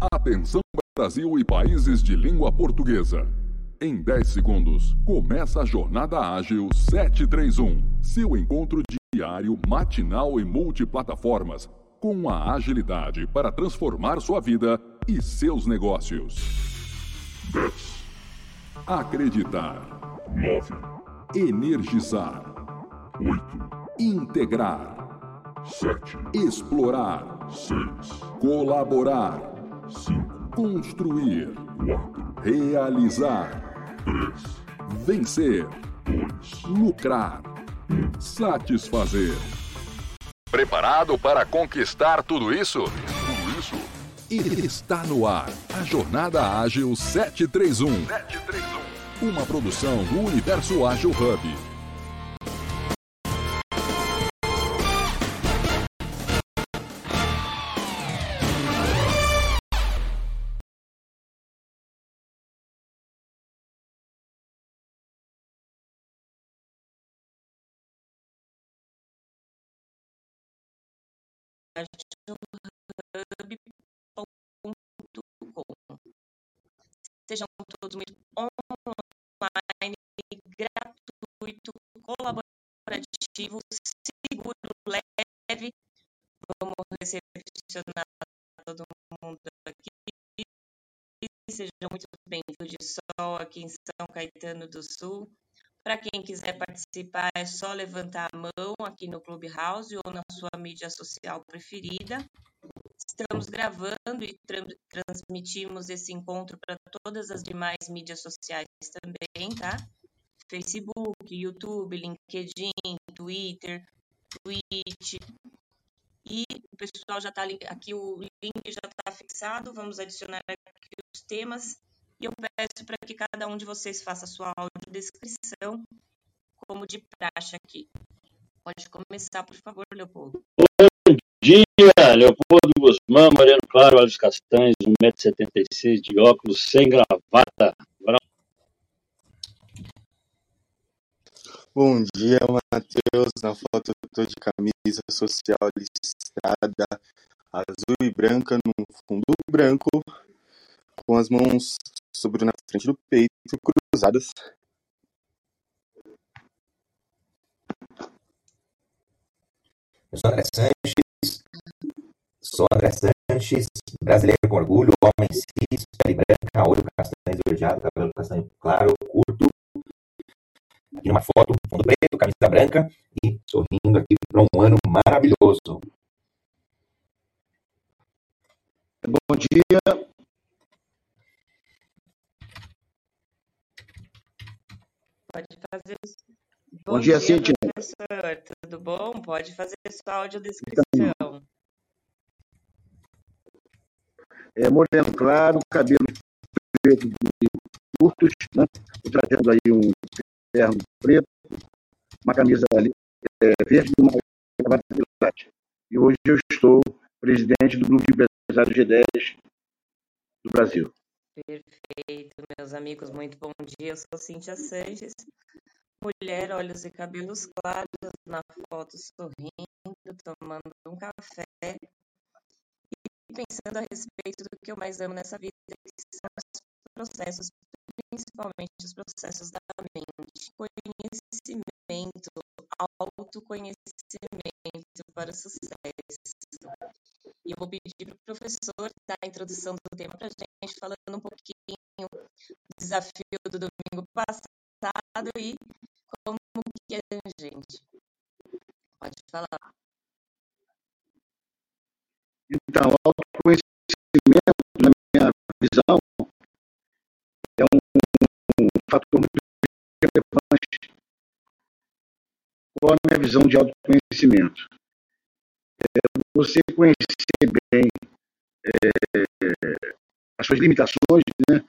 Atenção Brasil e países de língua portuguesa. Em 10 segundos, começa a Jornada Ágil 731, seu encontro diário, matinal e multiplataformas, com a agilidade para transformar sua vida e seus negócios. 10. Acreditar. 9. Energizar. 8. Integrar. 7. Explorar. 6. Colaborar. 5. Construir. 4. Realizar. 3. Vencer. 2. Lucrar. 1. Satisfazer. Preparado para conquistar tudo isso? Tudo isso? Está no ar a Jornada Ágil 731. 731. Uma produção do Universo Ágil Hub. hub.com. Sejam todos muito online, gratuito, colaborativo, seguro, leve. Vamos recepcionar todo mundo aqui. Sejam muito bem-vindos de sol aqui em São Caetano do Sul. Para quem quiser participar, é só levantar a mão aqui no Clubhouse ou na sua mídia social preferida. Estamos gravando e tra transmitimos esse encontro para todas as demais mídias sociais também, tá? Facebook, YouTube, LinkedIn, Twitter, Twitch. E o pessoal já está aqui, o link já está fixado. Vamos adicionar aqui os temas e eu peço para que cada um de vocês faça a sua audiodescrição, como de praxe aqui. Pode começar, por favor, Leopoldo. Bom dia, Leopoldo Guzmán, Moreno Claro, olhos castanhos, 1,76m de óculos, sem gravata. Bom dia, Matheus. Na foto eu estou de camisa social listrada, azul e branca, num fundo branco, com as mãos sobre na frente do peito, cruzadas. Eu sou André Sanches, sou André Sanches, brasileiro com orgulho, homem cis, pele branca, olho castanho esverdeado, cabelo castanho claro, curto. Aqui numa foto, fundo preto, camisa branca e sorrindo aqui para um ano maravilhoso. Bom dia, Pode fazer. Bom, bom dia, dia Cíntia. Professor, tudo bom? Pode fazer sua audiodescrição. É, moreno claro, cabelo preto curtos, né? Estou trazendo aí um terno preto, uma camisa é, verde e uma gravata de E hoje eu estou presidente do Grupo de Empresários G10 do Brasil. Perfeito, meus amigos, muito bom dia. Eu sou Cíntia Sanches, mulher, olhos e cabelos claros, na foto sorrindo, tomando um café e pensando a respeito do que eu mais amo nessa vida, que são os processos, principalmente os processos da mente. Conhecimento, autoconhecimento para o sucesso. E eu vou pedir para o professor dar a introdução do tema para a gente, falando um pouquinho do desafio do domingo passado e como que é gente. Pode falar. Então, o autoconhecimento, na minha visão, é um, um fator muito relevante. Qual a minha visão de autoconhecimento? É você conhecer bem é, as suas limitações, né?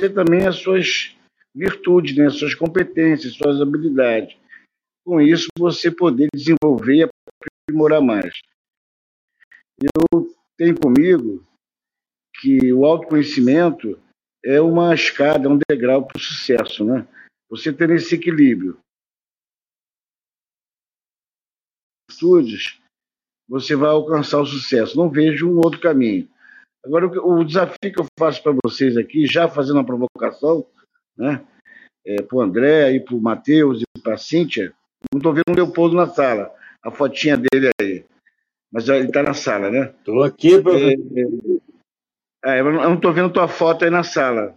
Conhecer também as suas virtudes, né? as suas competências, suas habilidades. Com isso, você poder desenvolver e aprimorar mais. Eu tenho comigo que o autoconhecimento é uma escada, um degrau para o sucesso, né? Você ter esse equilíbrio atitudes, você vai alcançar o sucesso. Não vejo um outro caminho. Agora, o, desafio que eu faço para vocês aqui, já fazendo uma provocação, né, é, para o André, e para o Matheus e para a Cíntia, não estou vendo o Leopoldo na sala, a fotinha dele aí. Mas ele está na sala, né? Estou aqui, professor. É, é, eu não estou vendo tua foto aí na sala.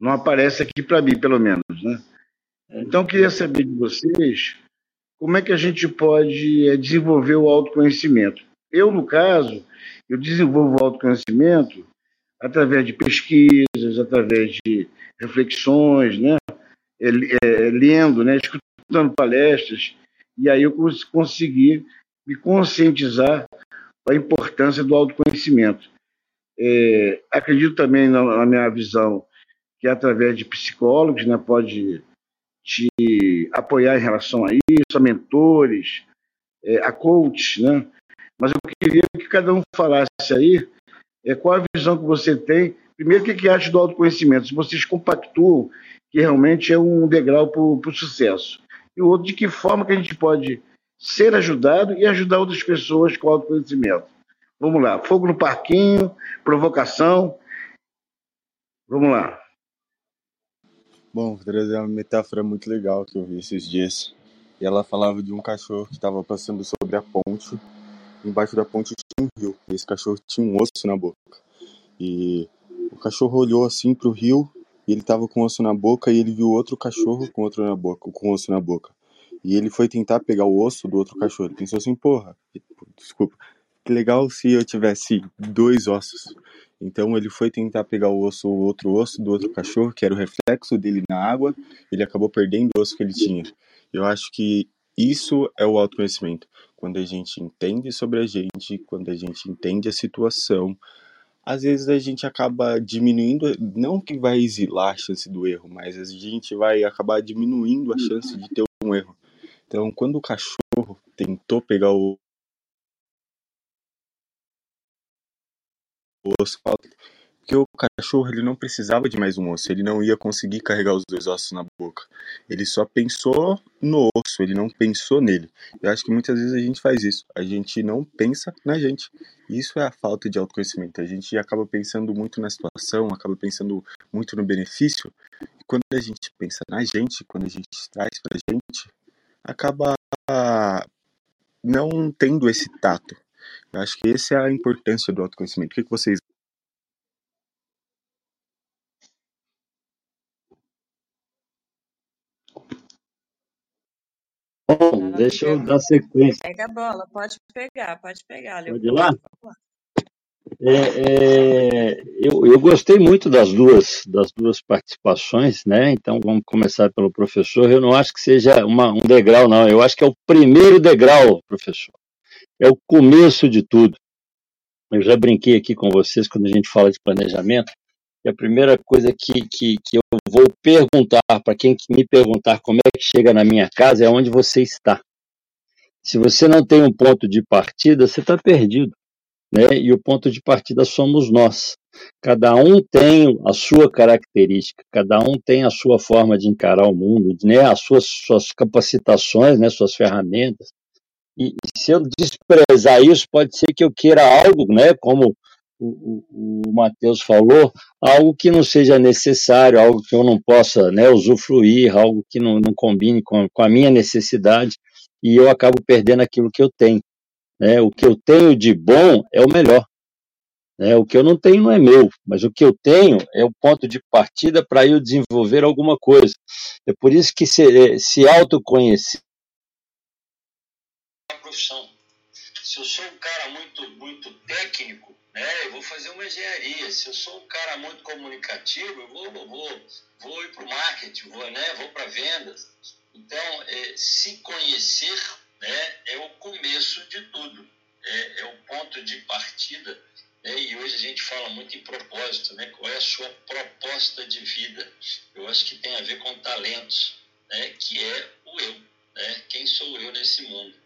Não aparece aqui para mim, pelo menos, né? Então, eu queria saber de vocês como é que a gente pode é, desenvolver o autoconhecimento. Eu, no caso, eu desenvolvo o autoconhecimento através de pesquisas, através de reflexões, né? É, é, lendo, né? escutando palestras, e aí eu consegui me conscientizar da importância do autoconhecimento. É, acredito também na, na, minha visão que através de psicólogos né, pode te apoiar em relação a isso, a mentores, é, a coaches, né? Mas eu queria que cada um falasse aí é, qual a visão que você tem. Primeiro, o que, que acha do autoconhecimento? Se vocês compactuam que realmente é um degrau para o sucesso. E o outro, de que forma que a gente pode ser ajudado e ajudar outras pessoas com autoconhecimento. Vamos lá, fogo no parquinho, provocação. Vamos lá. Bom, vou trazer uma metáfora muito legal que eu vi esses dias. E ela falava de um cachorro que estava passando sobre a ponte. Embaixo da ponte tinha um rio. E esse cachorro tinha um osso na boca. E o cachorro olhou assim para o rio e ele estava com osso na boca e ele viu outro cachorro com outro na boca, com osso na boca. E ele foi tentar pegar o osso do outro cachorro. Ele pensou assim, porra, desculpa, que legal se eu tivesse dois ossos. Então ele foi tentar pegar o osso, o outro osso do outro cachorro, que era o reflexo dele na água, ele acabou perdendo o osso que ele tinha. Eu acho que isso é o autoconhecimento. Quando a gente entende sobre a gente, quando a gente entende a situação, às vezes a gente acaba diminuindo, não que vai exilar a chance do erro, mas a gente vai acabar diminuindo a chance de ter um erro. Então, quando o cachorro tentou pegar o osso, porque o cachorro ele não precisava de mais um osso, ele não ia conseguir carregar os dois ossos na boca. Ele só pensou no osso, ele não pensou nele. Eu acho que muitas vezes a gente faz isso. A gente não pensa na gente. Isso é a falta de autoconhecimento. A gente acaba pensando muito na situação, acaba pensando muito no benefício. E quando a gente pensa na gente, quando a gente traz pra gente, acaba não tendo esse tato. Eu acho que essa é a importância do autoconhecimento. O que, vocês Bom, deixa eu dar sequência. Pega a bola, pode pegar, pode pegar. Pode ir lá? É, é, eu, eu, gostei muito das duas, das duas participações, né? Então vamos começar pelo professor. Eu não acho que seja uma, um degrau, não. Eu acho que é o primeiro degrau, professor. É o começo de tudo. Eu já brinquei aqui com vocês quando a gente fala de planejamento. E a primeira coisa que, que, que eu vou perguntar para quem me perguntar como é que chega na minha casa é onde você está. Se você não tem um ponto de partida, você está perdido. Né? E o ponto de partida somos nós. Cada um tem a sua característica, cada um tem a sua forma de encarar o mundo, né? as suas, suas capacitações, né? suas ferramentas. E, e se eu desprezar isso, pode ser que eu queira algo, né? como o, o, o Matheus falou, algo que não seja necessário, algo que eu não possa né, usufruir, algo que não, não combine com, com a minha necessidade, e eu acabo perdendo aquilo que eu tenho. Né? O que eu tenho de bom é o melhor. Né? O que eu não tenho não é meu, mas o que eu tenho é o ponto de partida para eu desenvolver alguma coisa. É por isso que se, se autoconhecer. Profissão. Se eu sou um cara muito, muito técnico, né? Eu vou fazer uma engenharia. Se eu sou um cara muito comunicativo, eu vou, vou, vou ir para o marketing, vou, né? vou para vendas. Então, é, se conhecer né, é o começo de tudo, é, é o ponto de partida. Né? E hoje a gente fala muito em propósito, né? qual é a sua proposta de vida. Eu acho que tem a ver com talentos, né? que é o eu. Né? Quem sou eu nesse mundo?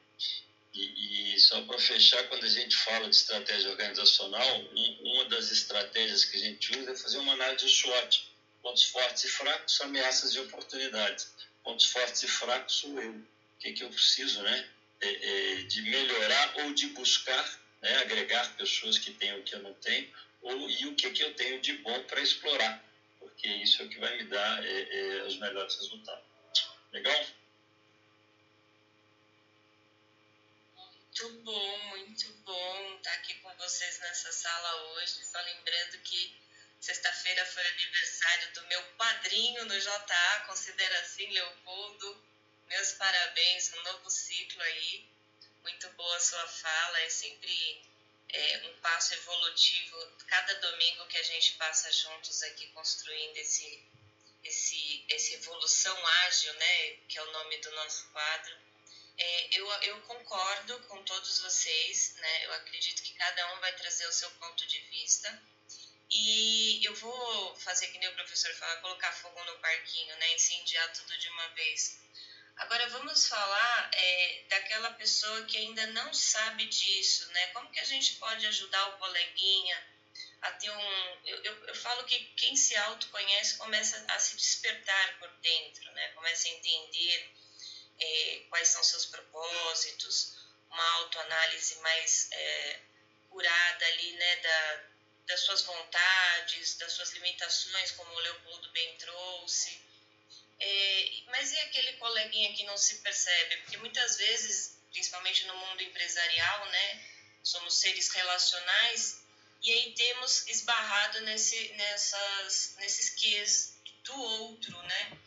E, e só para fechar, quando a gente fala de estratégia organizacional, um, uma das estratégias que a gente usa é fazer uma análise de SWOT. Pontos fortes e fracos, ameaças e oportunidades. Pontos fortes e fracos sou eu. o que, que eu preciso, né? É, é, de melhorar ou de buscar, né? agregar pessoas que têm o que eu não tenho, ou, e o que, que eu tenho de bom para explorar, porque isso é o que vai me dar é, é os melhores resultados. Legal? Muito bom, muito bom estar aqui com vocês nessa sala hoje. Só lembrando que sexta-feira foi aniversário do meu padrinho no JA, considera assim, Leopoldo. Meus parabéns, um novo ciclo aí. Muito boa a sua fala, é sempre é, um passo evolutivo. Cada domingo que a gente passa juntos aqui construindo esse, esse, essa evolução ágil, né, que é o nome do nosso quadro é, eu, eu concordo com todos vocês, né? Eu acredito que cada um vai trazer o seu ponto de vista. E eu vou fazer que nem o professor fala, colocar fogo no parquinho, né? Incendiar tudo de uma vez. Agora vamos falar é, daquela pessoa que ainda não sabe disso, né? Como que a gente pode ajudar o coleguinha a ter um. Eu, eu, eu falo que quem se autoconhece começa a se despertar por dentro, né? Começa a entender é, quais são seus propósitos, uma autoanálise mais é, curada ali, né, da, das suas vontades, das suas limitações, como o Leopoldo bem trouxe. É, mas e aquele coleguinha que não se percebe? Porque muitas vezes, principalmente no mundo empresarial, né, somos seres relacionais e aí temos esbarrado nesse, nessas, nesses quês do outro, né?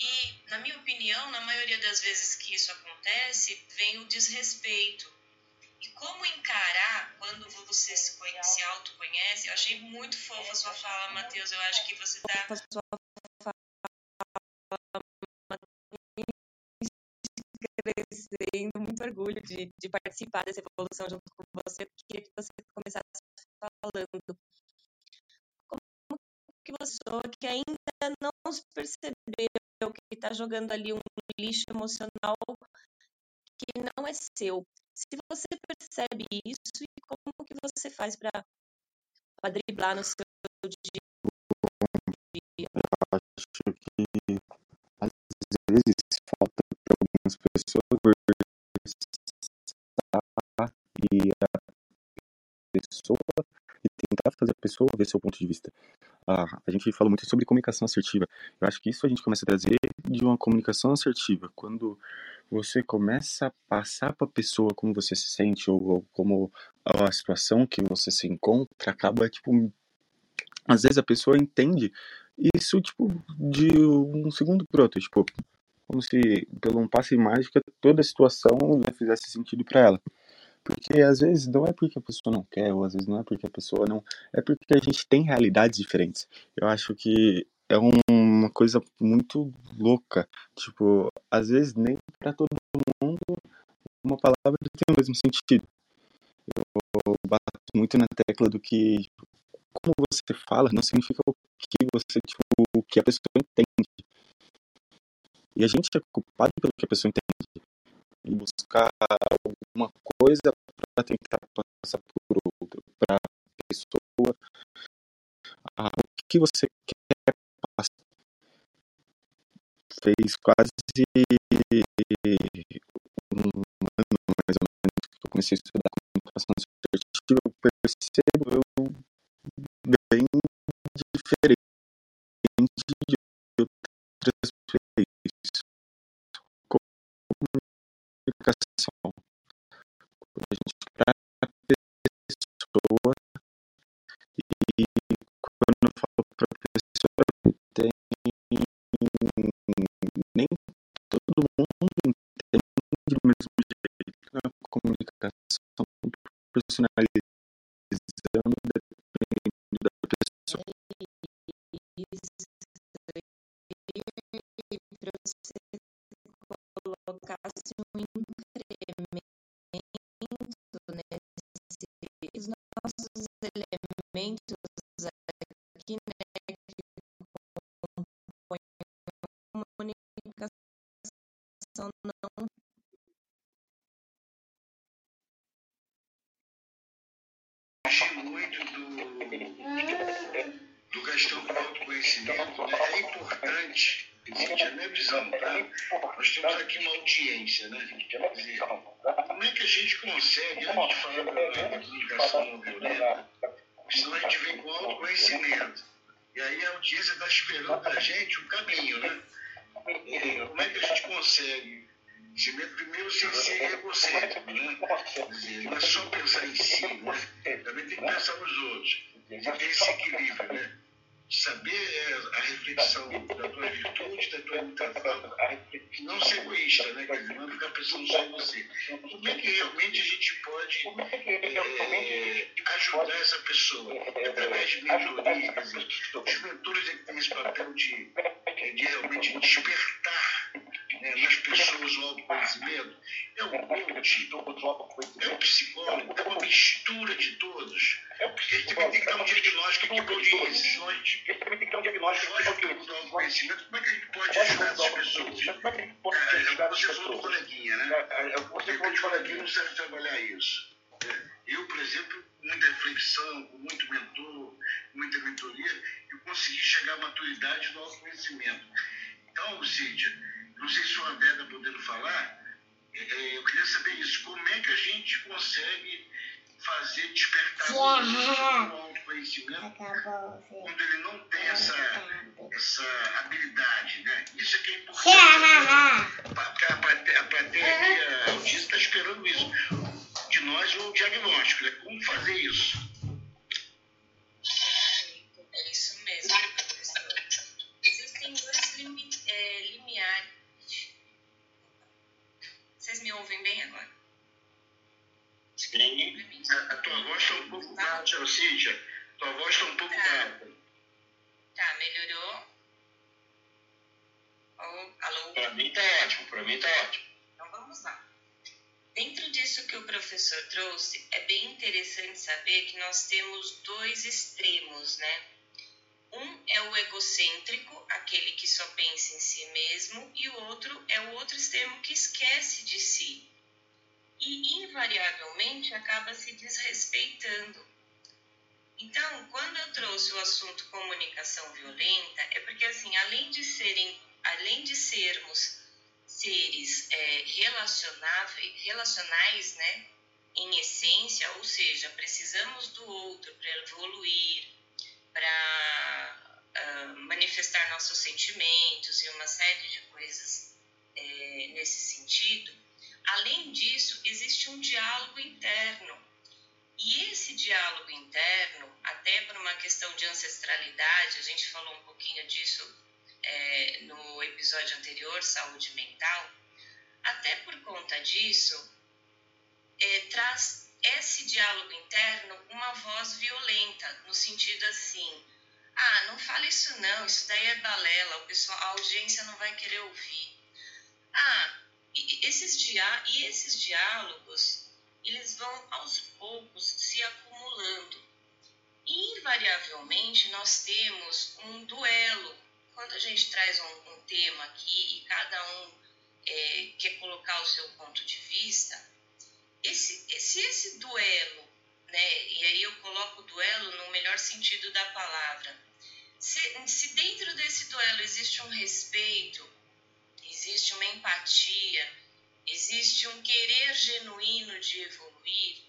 E, na minha opinião, na maioria das vezes que isso acontece, vem o desrespeito. E como encarar quando você se, conhece, se autoconhece? Eu achei muito fofa a sua fala, Matheus. Eu acho que você está crescendo, muito orgulho de, de participar dessa evolução junto com você. Queria que você começasse falando como que você que ainda não se percebeu que está jogando ali um lixo emocional que não é seu. Se você percebe isso, e como que você faz para driblar no seu dia? Eu acho que às vezes falta para algumas pessoas e a pessoa e tentar fazer a pessoa ver seu ponto de vista a, gente falou muito sobre comunicação assertiva. Eu acho que isso a gente começa a trazer de uma comunicação assertiva. Quando você começa a passar para a pessoa como você se sente ou, ou como a situação que você se encontra, acaba, tipo, às vezes a pessoa entende isso, tipo, de um segundo pro outro, tipo, como se, pelo um passe mágico, toda a situação né, fizesse sentido para ela. Porque às vezes não é porque a pessoa não quer, ou às vezes não é porque a pessoa não. É porque a gente tem realidades diferentes. Eu acho que é uma coisa muito louca. Tipo, às vezes nem para todo mundo uma palavra tem o mesmo sentido. Eu bato muito na tecla do que tipo, como você fala não significa o que você, tipo, o que a pessoa entende. E a gente é culpado pelo que a pessoa entende e buscar alguma coisa para tentar passar por outro, para a pessoa ah, o que você quer passar. Fez quase um ano mais ou menos que eu comecei a estudar comunicação assertiva, eu percebo eu bem diferente de outras comunicação. Personalizando dependendo da pessoa. Você colocasse um incremento nesse, os nossos elementos aqui, né, que compõem a comunicação não Achei muito do, do questão do autoconhecimento. Né? É importante Existe a minha visão, tá? Nós temos aqui uma audiência, né? Quer dizer, como é que a gente consegue, antes de falar da, comunicação não violenta, senão a gente vem com autoconhecimento. E aí a audiência está esperando da gente o caminho, né? Como é que a gente consegue primeiro sem ser egocêntrico, né? Dizer, não é só pensar em si, né? Também tem que pensar nos outros. Tem esse equilíbrio, né? Saber é, a reflexão da tua virtude, da tua imitação, não ser egoísta, né? Quer dizer, não ficar pensando só em você. Como é que realmente a gente pode é, ajudar essa pessoa? Através de dizer, os mentores é têm esse papel de, de realmente despertar né, nas pessoas o autoconhecimento. É o coach, é o psicólogo, é uma mistura de todos. Ele também tem que dar um diagnóstico aqui para audiência. Ele também tem que dar um diagnóstico aqui para autoconhecimento. Como é que a gente pode ajudar essas pessoas? Como é que a gente pode ajudar Você falou do coleguinha, né? Você falou de coleguinha, não serve trabalhar isso. Eu, por exemplo, muita reflexão, com muito mentor, muita mentoria, eu consegui chegar à maturidade do autoconhecimento. Então, Cíntia, não sei se o André está podendo falar, eu queria saber isso. Como é que a gente consegue fazer despertar o autoconhecimento quando ele não tem essa, essa habilidade, né? Isso é que é importante. Porque a plateia, autista está esperando isso. De nós o diagnóstico, né? Como fazer isso? Trouxe, é bem interessante saber que nós temos dois extremos, né? Um é o egocêntrico, aquele que só pensa em si mesmo, e o outro é o outro extremo que esquece de si e invariavelmente acaba se desrespeitando. Então, quando eu trouxe o assunto comunicação violenta, é porque assim, além de serem, além de sermos seres é, relacionáveis, relacionais, né, em essência, ou seja, precisamos do outro para evoluir, para uh, manifestar nossos sentimentos e uma série de coisas é, nesse sentido Além disso, existe um diálogo interno. E esse diálogo interno, até por uma questão de ancestralidade, a gente falou um pouquinho disso é, no episódio anterior, saúde mental, até por conta disso, é, traz esse diálogo interno uma voz violenta, no sentido assim: ah, não fala isso não, isso daí é balela, o pessoal, a audiência não vai querer ouvir. Ah, e esses, dia, e esses diálogos, eles vão aos poucos se acumulando. E, invariavelmente, nós temos um duelo. Quando a gente traz um, um tema aqui e cada um é, quer colocar o seu ponto de vista, esse, esse, esse duelo, né, e aí eu coloco o duelo no melhor sentido da palavra, se, se dentro desse duelo existe um respeito, existe uma empatia, existe um querer genuíno de evoluir.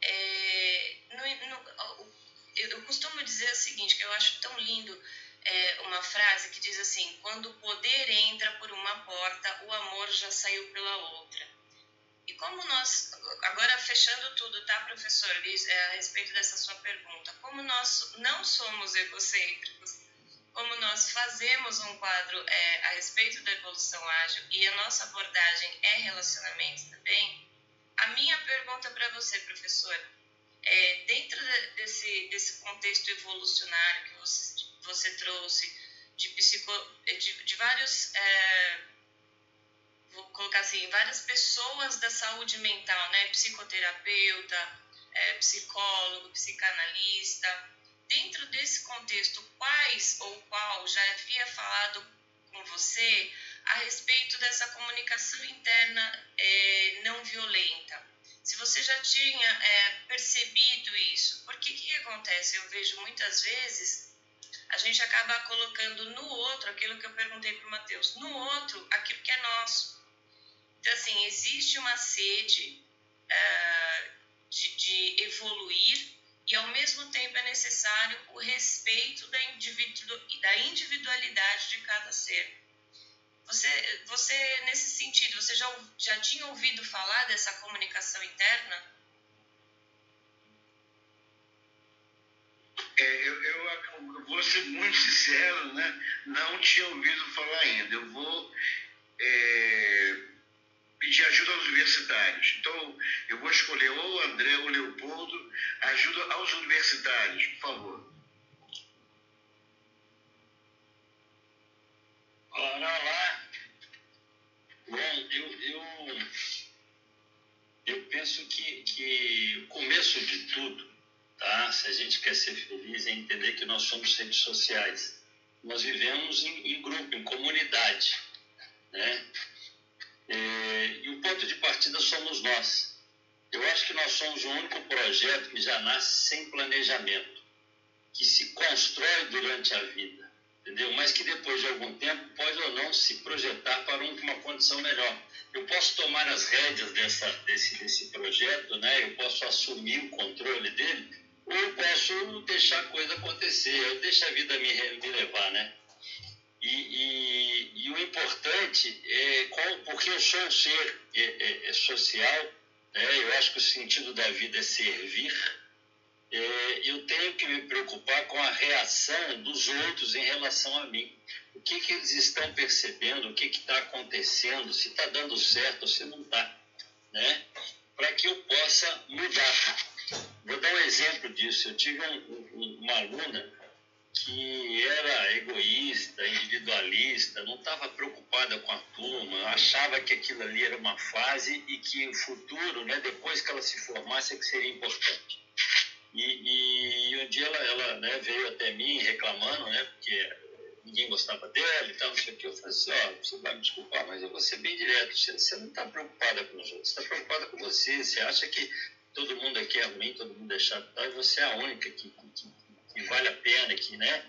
É, no, no, eu costumo dizer o seguinte, que eu acho tão lindo é, uma frase que diz assim: quando o poder entra por uma porta, o amor já saiu pela outra. E como nós, agora fechando tudo, tá, professor, é, a respeito dessa sua pergunta, como nós não somos egocêntricos, como nós fazemos um quadro é, a respeito da evolução ágil e a nossa abordagem é relacionamento também, a minha pergunta para você, professor, é, dentro desse, desse contexto evolucionário que você, você trouxe, de, psico, de, de vários, é, vou colocar assim, várias pessoas da saúde mental, né, psicoterapeuta, é, psicólogo, psicanalista, dentro desse contexto, quais ou qual já havia falado com você a respeito dessa comunicação interna é, não violenta? Se você já tinha é, percebido isso, porque que acontece? Eu vejo muitas vezes a gente acaba colocando no outro aquilo que eu perguntei para o Matheus, no outro aquilo que é nosso. Então, assim, existe uma sede uh, de, de, evoluir e, ao mesmo tempo, é necessário o respeito da, individu da individualidade de cada ser. Você, você, nesse sentido, você já, já tinha ouvido falar dessa comunicação interna? É, eu, eu, vou ser muito sincero, né? não tinha ouvido falar ainda. Eu vou é, pedir ajuda aos universitários. Então, eu vou escolher ou o André ou o Leopoldo, ajuda aos universitários, por favor. Ora lá. Bom, eu, eu, eu penso que, que o começo de tudo tá? Se a gente quer ser feliz, é entender que nós somos seres sociais. Nós vivemos em, em grupo, em comunidade, né? É, e o ponto de partida somos nós. Eu acho que nós somos o único projeto que já nasce sem planejamento, que se constrói durante a vida, entendeu? Mas que depois de algum tempo pode ou não se projetar para uma condição melhor. Eu posso tomar as rédeas dessa, desse, desse projeto, né? Eu posso assumir o controle dele ou eu posso deixar a coisa acontecer, eu deixo a vida me, me levar, né? E, e, e, o importante é porque eu sou um ser é, é, é social, né? eu acho que o sentido da vida é servir, é, eu tenho que me preocupar com a reação dos outros em relação a mim. O que, que eles estão percebendo, o que está acontecendo, se está dando certo ou se não está, né? para que eu possa mudar. Vou dar um exemplo disso. Eu tive um, um, uma aluna que era egoísta, individualista, não estava preocupada com a turma, achava que aquilo ali era uma fase e que o futuro, né, depois que ela se formasse, é que seria importante. E, e, e um dia ela, ela né, veio até mim reclamando, né, porque ninguém gostava dela e tal, não sei o que. Eu falei assim: ó, você vai me desculpar, mas eu vou ser bem direto. Você, você não está preocupada com os outros, você está preocupada com você. Você acha que todo mundo aqui é ruim, todo mundo é chato, tá? e você é a única que, que, que vale a pena, que né,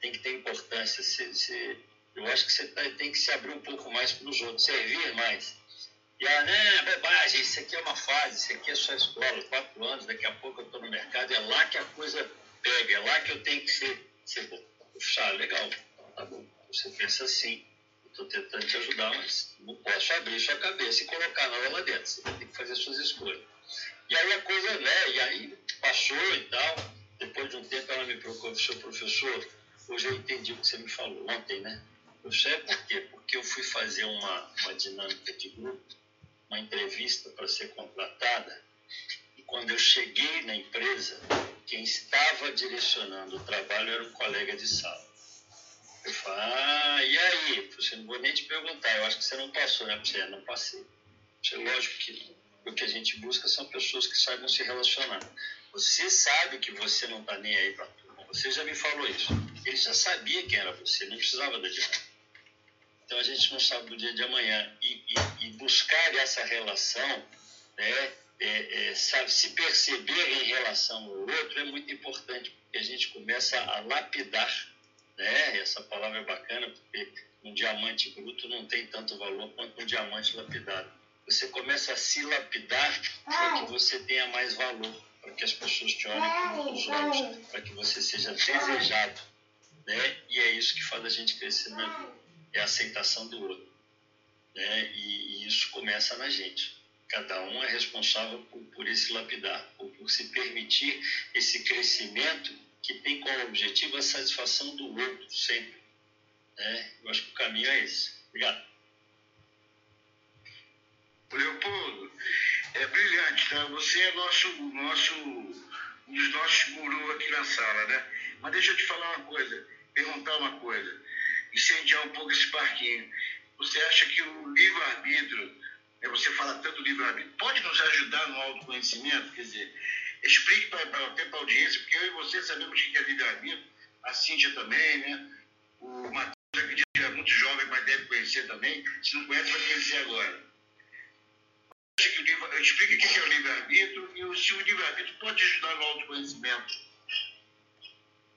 tem que ter importância. Você, você, eu acho que você tá, tem que se abrir um pouco mais para os outros, servir mais. E ela, né, bobagem, isso aqui é uma fase, isso aqui é só escola, quatro anos, daqui a pouco eu estou no mercado, é lá que a coisa pega, é lá que eu tenho que ser, ser bom. Puxa, legal, tá bom. Você pensa assim, estou tentando te ajudar, mas não posso abrir sua cabeça e colocar nada lá dentro. Você tem que fazer suas escolhas. E aí a coisa, né? E aí passou e tal. Depois de um tempo ela me procurou, seu professor, hoje eu entendi o que você me falou ontem, né? Eu sei por quê? Porque eu fui fazer uma, uma dinâmica de grupo, uma entrevista para ser contratada, e quando eu cheguei na empresa, quem estava direcionando o trabalho era um colega de sala. Eu falei, ah, e aí? Você não vou nem te perguntar, eu acho que você não passou, né? Você não passei. Você, lógico que não o que a gente busca são pessoas que saibam se relacionar. Você sabe que você não está nem aí para turma. Você já me falou isso. Ele já sabia quem era você, não precisava da dica. Então a gente não sabe do dia de amanhã. E, e, e buscar essa relação, né, é, é, sabe, se perceber em relação ao outro é muito importante, porque a gente começa a lapidar. Né? Essa palavra é bacana, porque um diamante bruto não tem tanto valor quanto um diamante lapidado você começa a se lapidar para que você tenha mais valor, para que as pessoas te olhem com os olhos, para que você seja desejado. Né? E é isso que faz a gente crescer na vida, é a aceitação do outro. Né? E, e isso começa na gente. Cada um é responsável por, por esse lapidar, por, por se permitir esse crescimento que tem como objetivo a satisfação do outro sempre. Né? Eu acho que o caminho é esse. Obrigado. Leopoldo, é brilhante, tá? Você é nosso, nosso, um dos nossos gurus aqui na sala, né? Mas deixa eu te falar uma coisa, perguntar uma coisa, incendiar um pouco esse parquinho. Você acha que o livre-arbítrio, né, você fala tanto livre-arbítrio, pode nos ajudar no autoconhecimento? Quer dizer, explique para até para a audiência, porque eu e você sabemos o que é livre-arbítrio, a Cíntia também, né? O Matheus, acredito que é muito jovem, mas deve conhecer também. Se não conhece, vai conhecer agora explica o que é o livre-arbítrio e se o livre-arbítrio pode ajudar no autoconhecimento.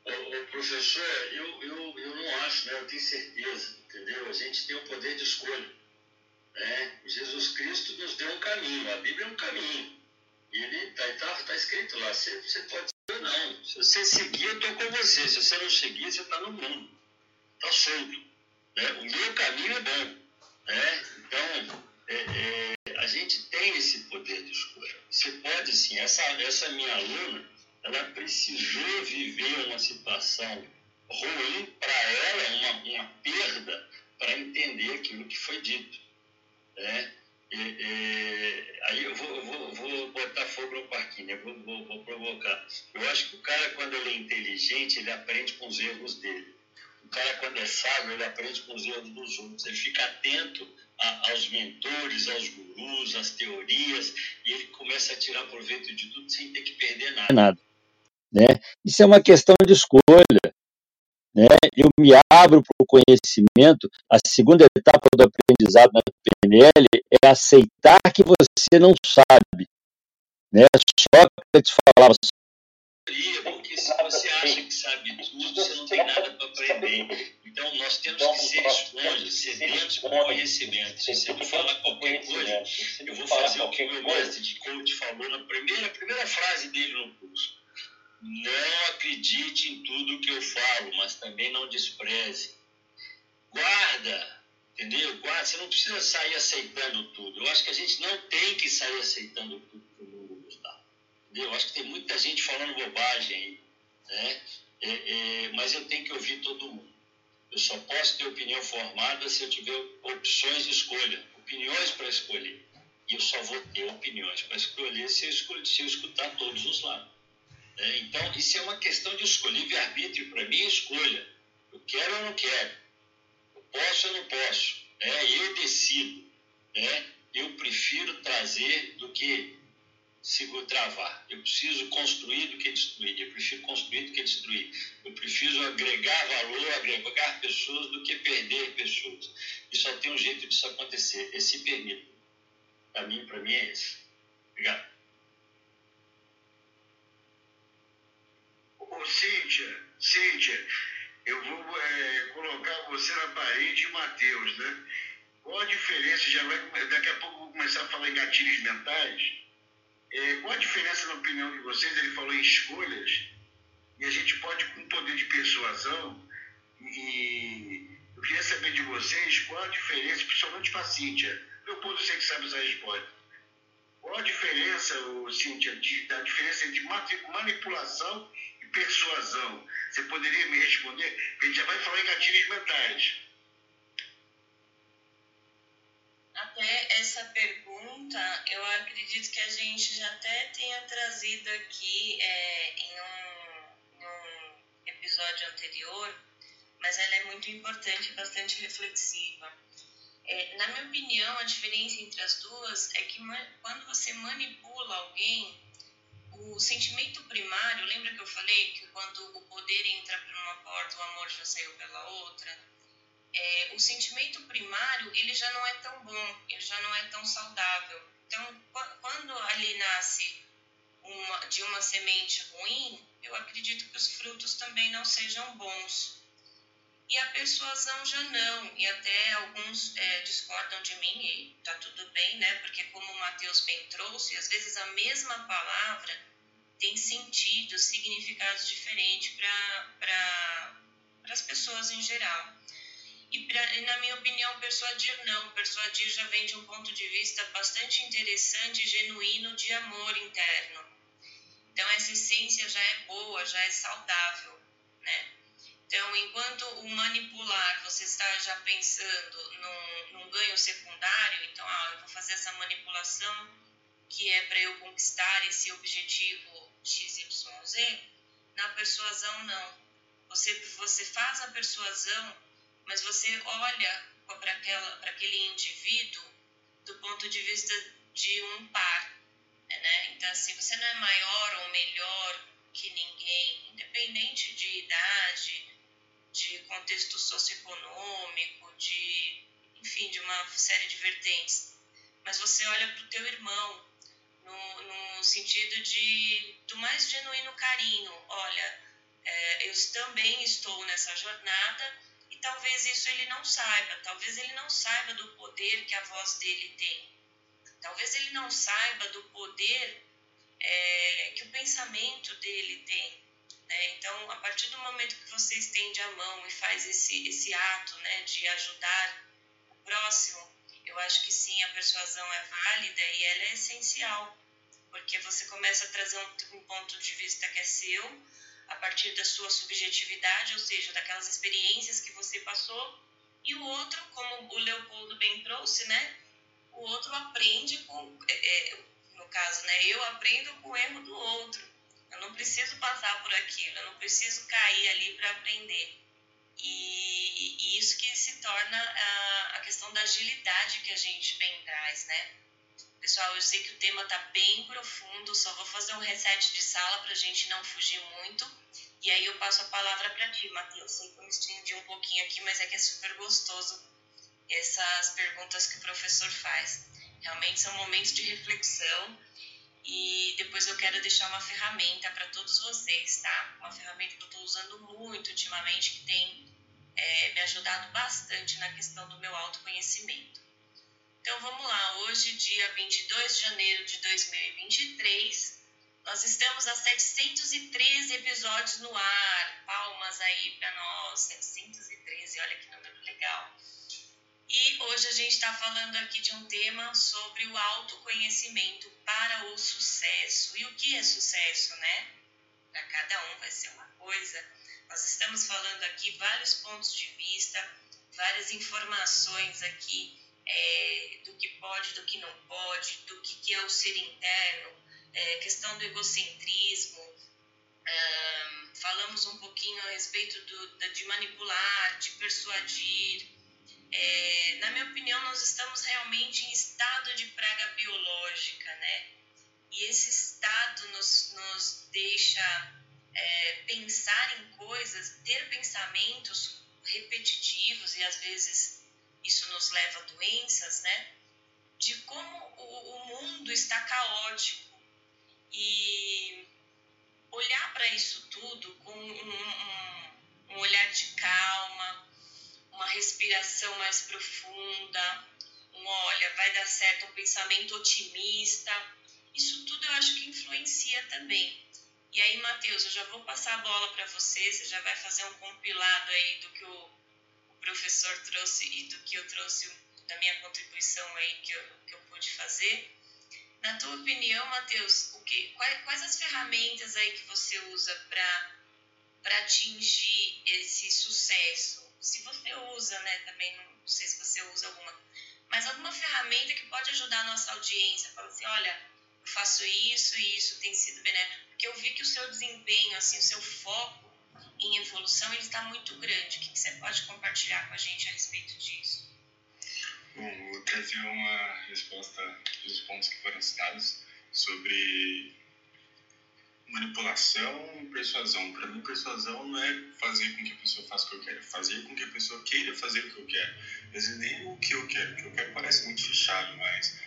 o, professor, eu, eu, eu não acho, né? eu tenho certeza, entendeu? A gente tem o poder de escolha. Né? Jesus Cristo nos deu um caminho, a Bíblia é um caminho. E ele está tá, tá escrito lá, você, você pode ser ou não. Se você seguir, eu estou com você. Se você não seguir, você está no mundo. Está solto. Né? O meu caminho é bom. Né? Então, é, é, gente tem esse poder de escolha. Você pode sim. Essa, essa minha aluna, ela precisou viver uma situação ruim para ela, uma, uma perda, para entender aquilo que foi dito. Né? E, e, aí eu vou, vou, vou, botar fogo no parquinho, né? vou, vou, vou provocar. Eu acho que o cara, quando ele é inteligente, ele aprende com os erros dele. O cara, quando é sábio, ele aprende com os erros dos outros. Ele fica atento a, aos mentores, aos gurus, às teorias, e ele começa a tirar proveito de tudo sem ter que perder nada. nada né? Isso é uma questão de escolha. Né? Eu me abro para o conhecimento. A segunda etapa do aprendizado na PNL é aceitar que você não sabe. Né? Sócrates falava porque se você acha que sabe tudo, você não tem nada para aprender. Então, nós temos que ser esponjas, sedentos com conhecimento. Se você me falar qualquer coisa, eu vou fazer o que o meu mestre de coach falou na primeira, primeira frase dele no curso. Não acredite em tudo que eu falo, mas também não despreze. Guarda, entendeu? Guarda, você não precisa sair aceitando tudo. Eu acho que a gente não tem que sair aceitando tudo que o mundo nos dá. Entendeu? Eu acho que tem muita gente falando bobagem aí, né? É, é, mas eu tenho que ouvir todo mundo. Eu só posso ter opinião formada se eu tiver opções de escolha, opiniões para escolher. E eu só vou ter opiniões para escolher se eu, escolher, se eu escutar todos os lados. É, então, isso é uma questão de escolha. Livre-arbítrio, para mim, é escolha. Eu quero ou não quero. Eu posso ou não posso. É, eu decido. É, eu prefiro trazer do que seguro travar. Eu preciso construir do que destruir. Eu prefiro construir do que destruir. Eu preciso agregar valor, agregar pessoas do que perder pessoas. E só tem um jeito disso acontecer. Esse permito. Para mim, para mim é esse. Obrigado. Ô, Cíntia, Cíntia, eu vou é, colocar você na parede de Mateus, né? Qual a diferença? Já vai, daqui a pouco eu vou começar a falar em gatilhos mentais. É, qual a diferença, na opinião de vocês? Ele falou em escolhas, e a gente pode, com poder de persuasão, e eu queria saber de vocês qual a diferença, principalmente para a Cíntia. Meu eu sei que sabe essa resposta. Qual a diferença, Cíntia, de, da diferença entre manipulação persuasão? Você poderia me responder? A gente já vai falar em gatilhos mentais. Até essa pergunta, eu acredito que a gente já até tenha trazido aqui é, em, um, em um episódio anterior, mas ela é muito importante bastante reflexiva. É, na minha opinião, a diferença entre as duas é que quando você manipula alguém, o sentimento primário, lembra que eu falei que quando o poder entra por uma porta, o amor já saiu pela outra? É, o sentimento primário, ele já não é tão bom, ele já não é tão saudável. Então, quando ali nasce uma, de uma semente ruim, eu acredito que os frutos também não sejam bons. E a persuasão já não, e até alguns é, discordam de mim, e tá tudo bem, né? Porque como o Mateus bem trouxe, às vezes a mesma palavra tem sentido, significados diferentes para as pessoas em geral. E, pra, e, na minha opinião, persuadir não. Persuadir já vem de um ponto de vista bastante interessante e genuíno de amor interno. Então, essa essência já é boa, já é saudável, né? Então, enquanto o manipular, você está já pensando num, num ganho secundário, então, ah, eu vou fazer essa manipulação que é para eu conquistar esse objetivo XYZ, na persuasão não. Você, você faz a persuasão, mas você olha para aquele indivíduo do ponto de vista de um par. Né? Então, assim, você não é maior ou melhor que ninguém, independente de idade, de contexto socioeconômico, de, enfim, de uma série de vertentes. Mas você olha para o teu irmão, no, no sentido de do mais genuíno carinho. Olha, É, eu também estou nessa jornada talvez isso ele não saiba, talvez ele não saiba do poder que a voz dele tem, talvez ele não saiba do poder é, que o pensamento dele tem. Né? Então, a partir do momento que você estende a mão e faz esse, esse ato né, de ajudar o próximo, eu acho que sim, a persuasão é válida e ela é essencial, porque você começa a trazer um, um ponto de vista que é seu, a partir da sua subjetividade, ou seja, daquelas experiências que você passou, e o outro, como o Leopoldo bem trouxe, né? O outro aprende com, é, é no caso, né? Eu aprendo com o erro do outro. Eu não preciso passar por aquilo, eu não preciso cair ali para aprender. E, e, isso que se torna a, a questão da agilidade que a gente bem traz, né? Pessoal, eu sei que o tema está bem profundo, só vou fazer um reset de sala para a gente não fugir muito. E aí eu passo a palavra para ti, Matheus. Sei que eu me estendi um pouquinho aqui, mas é que é super gostoso essas perguntas que o professor faz. Realmente são momentos de reflexão e depois eu quero deixar uma ferramenta para todos vocês, tá? Uma ferramenta que eu estou usando muito ultimamente, que tem é, me ajudado bastante na questão do meu autoconhecimento. Então vamos lá, hoje, dia 22 de janeiro de 2023, nós estamos a 713 episódios no ar. Palmas aí para nós, 713, olha que número legal. E hoje a gente está falando aqui de um tema sobre o autoconhecimento para o sucesso. E o que é sucesso, né? Para cada um vai ser uma coisa. Nós estamos falando aqui vários pontos de vista, várias informações aqui é, do que pode, do que não pode, do que, que é o ser interno, é, questão do egocentrismo. Um, falamos um pouquinho a respeito do, de manipular, de persuadir, é, na minha opinião, nós estamos realmente em estado de praga biológica, né? E esse estado nos, nos deixa é, pensar em coisas, ter pensamentos repetitivos e às vezes isso nos leva a doenças, né? De como o, o mundo está caótico e olhar para isso tudo com um, um, um olhar de calma, uma respiração mais profunda, um olha, vai dar certo, um pensamento otimista. Isso tudo eu acho que influencia também. E aí, Matheus, eu já vou passar a bola para você, você já vai fazer um compilado aí do que o, professor trouxe e do que eu trouxe, da minha contribuição aí que eu, que eu pude fazer. Na tua opinião, Matheus, o que, quais, quais as ferramentas aí que você usa para atingir esse sucesso? se você usa, né, também não sei se você usa alguma, mas alguma ferramenta que pode ajudar a nossa audiência, fala assim, olha, eu faço isso e isso tem sido benéfico, porque eu vi que o seu desempenho, assim, o seu foco em evolução, ele está muito grande. O que, que você pode compartilhar com a gente a respeito disso? Bom, vou trazer uma resposta dos pontos que foram citados sobre manipulação e persuasão. Para mim, persuasão não é fazer com que a pessoa faça o que eu quero, fazer com que a pessoa queira fazer o que eu quero. Às vezes nem o que eu quero, o que eu quero parece muito fechado, mas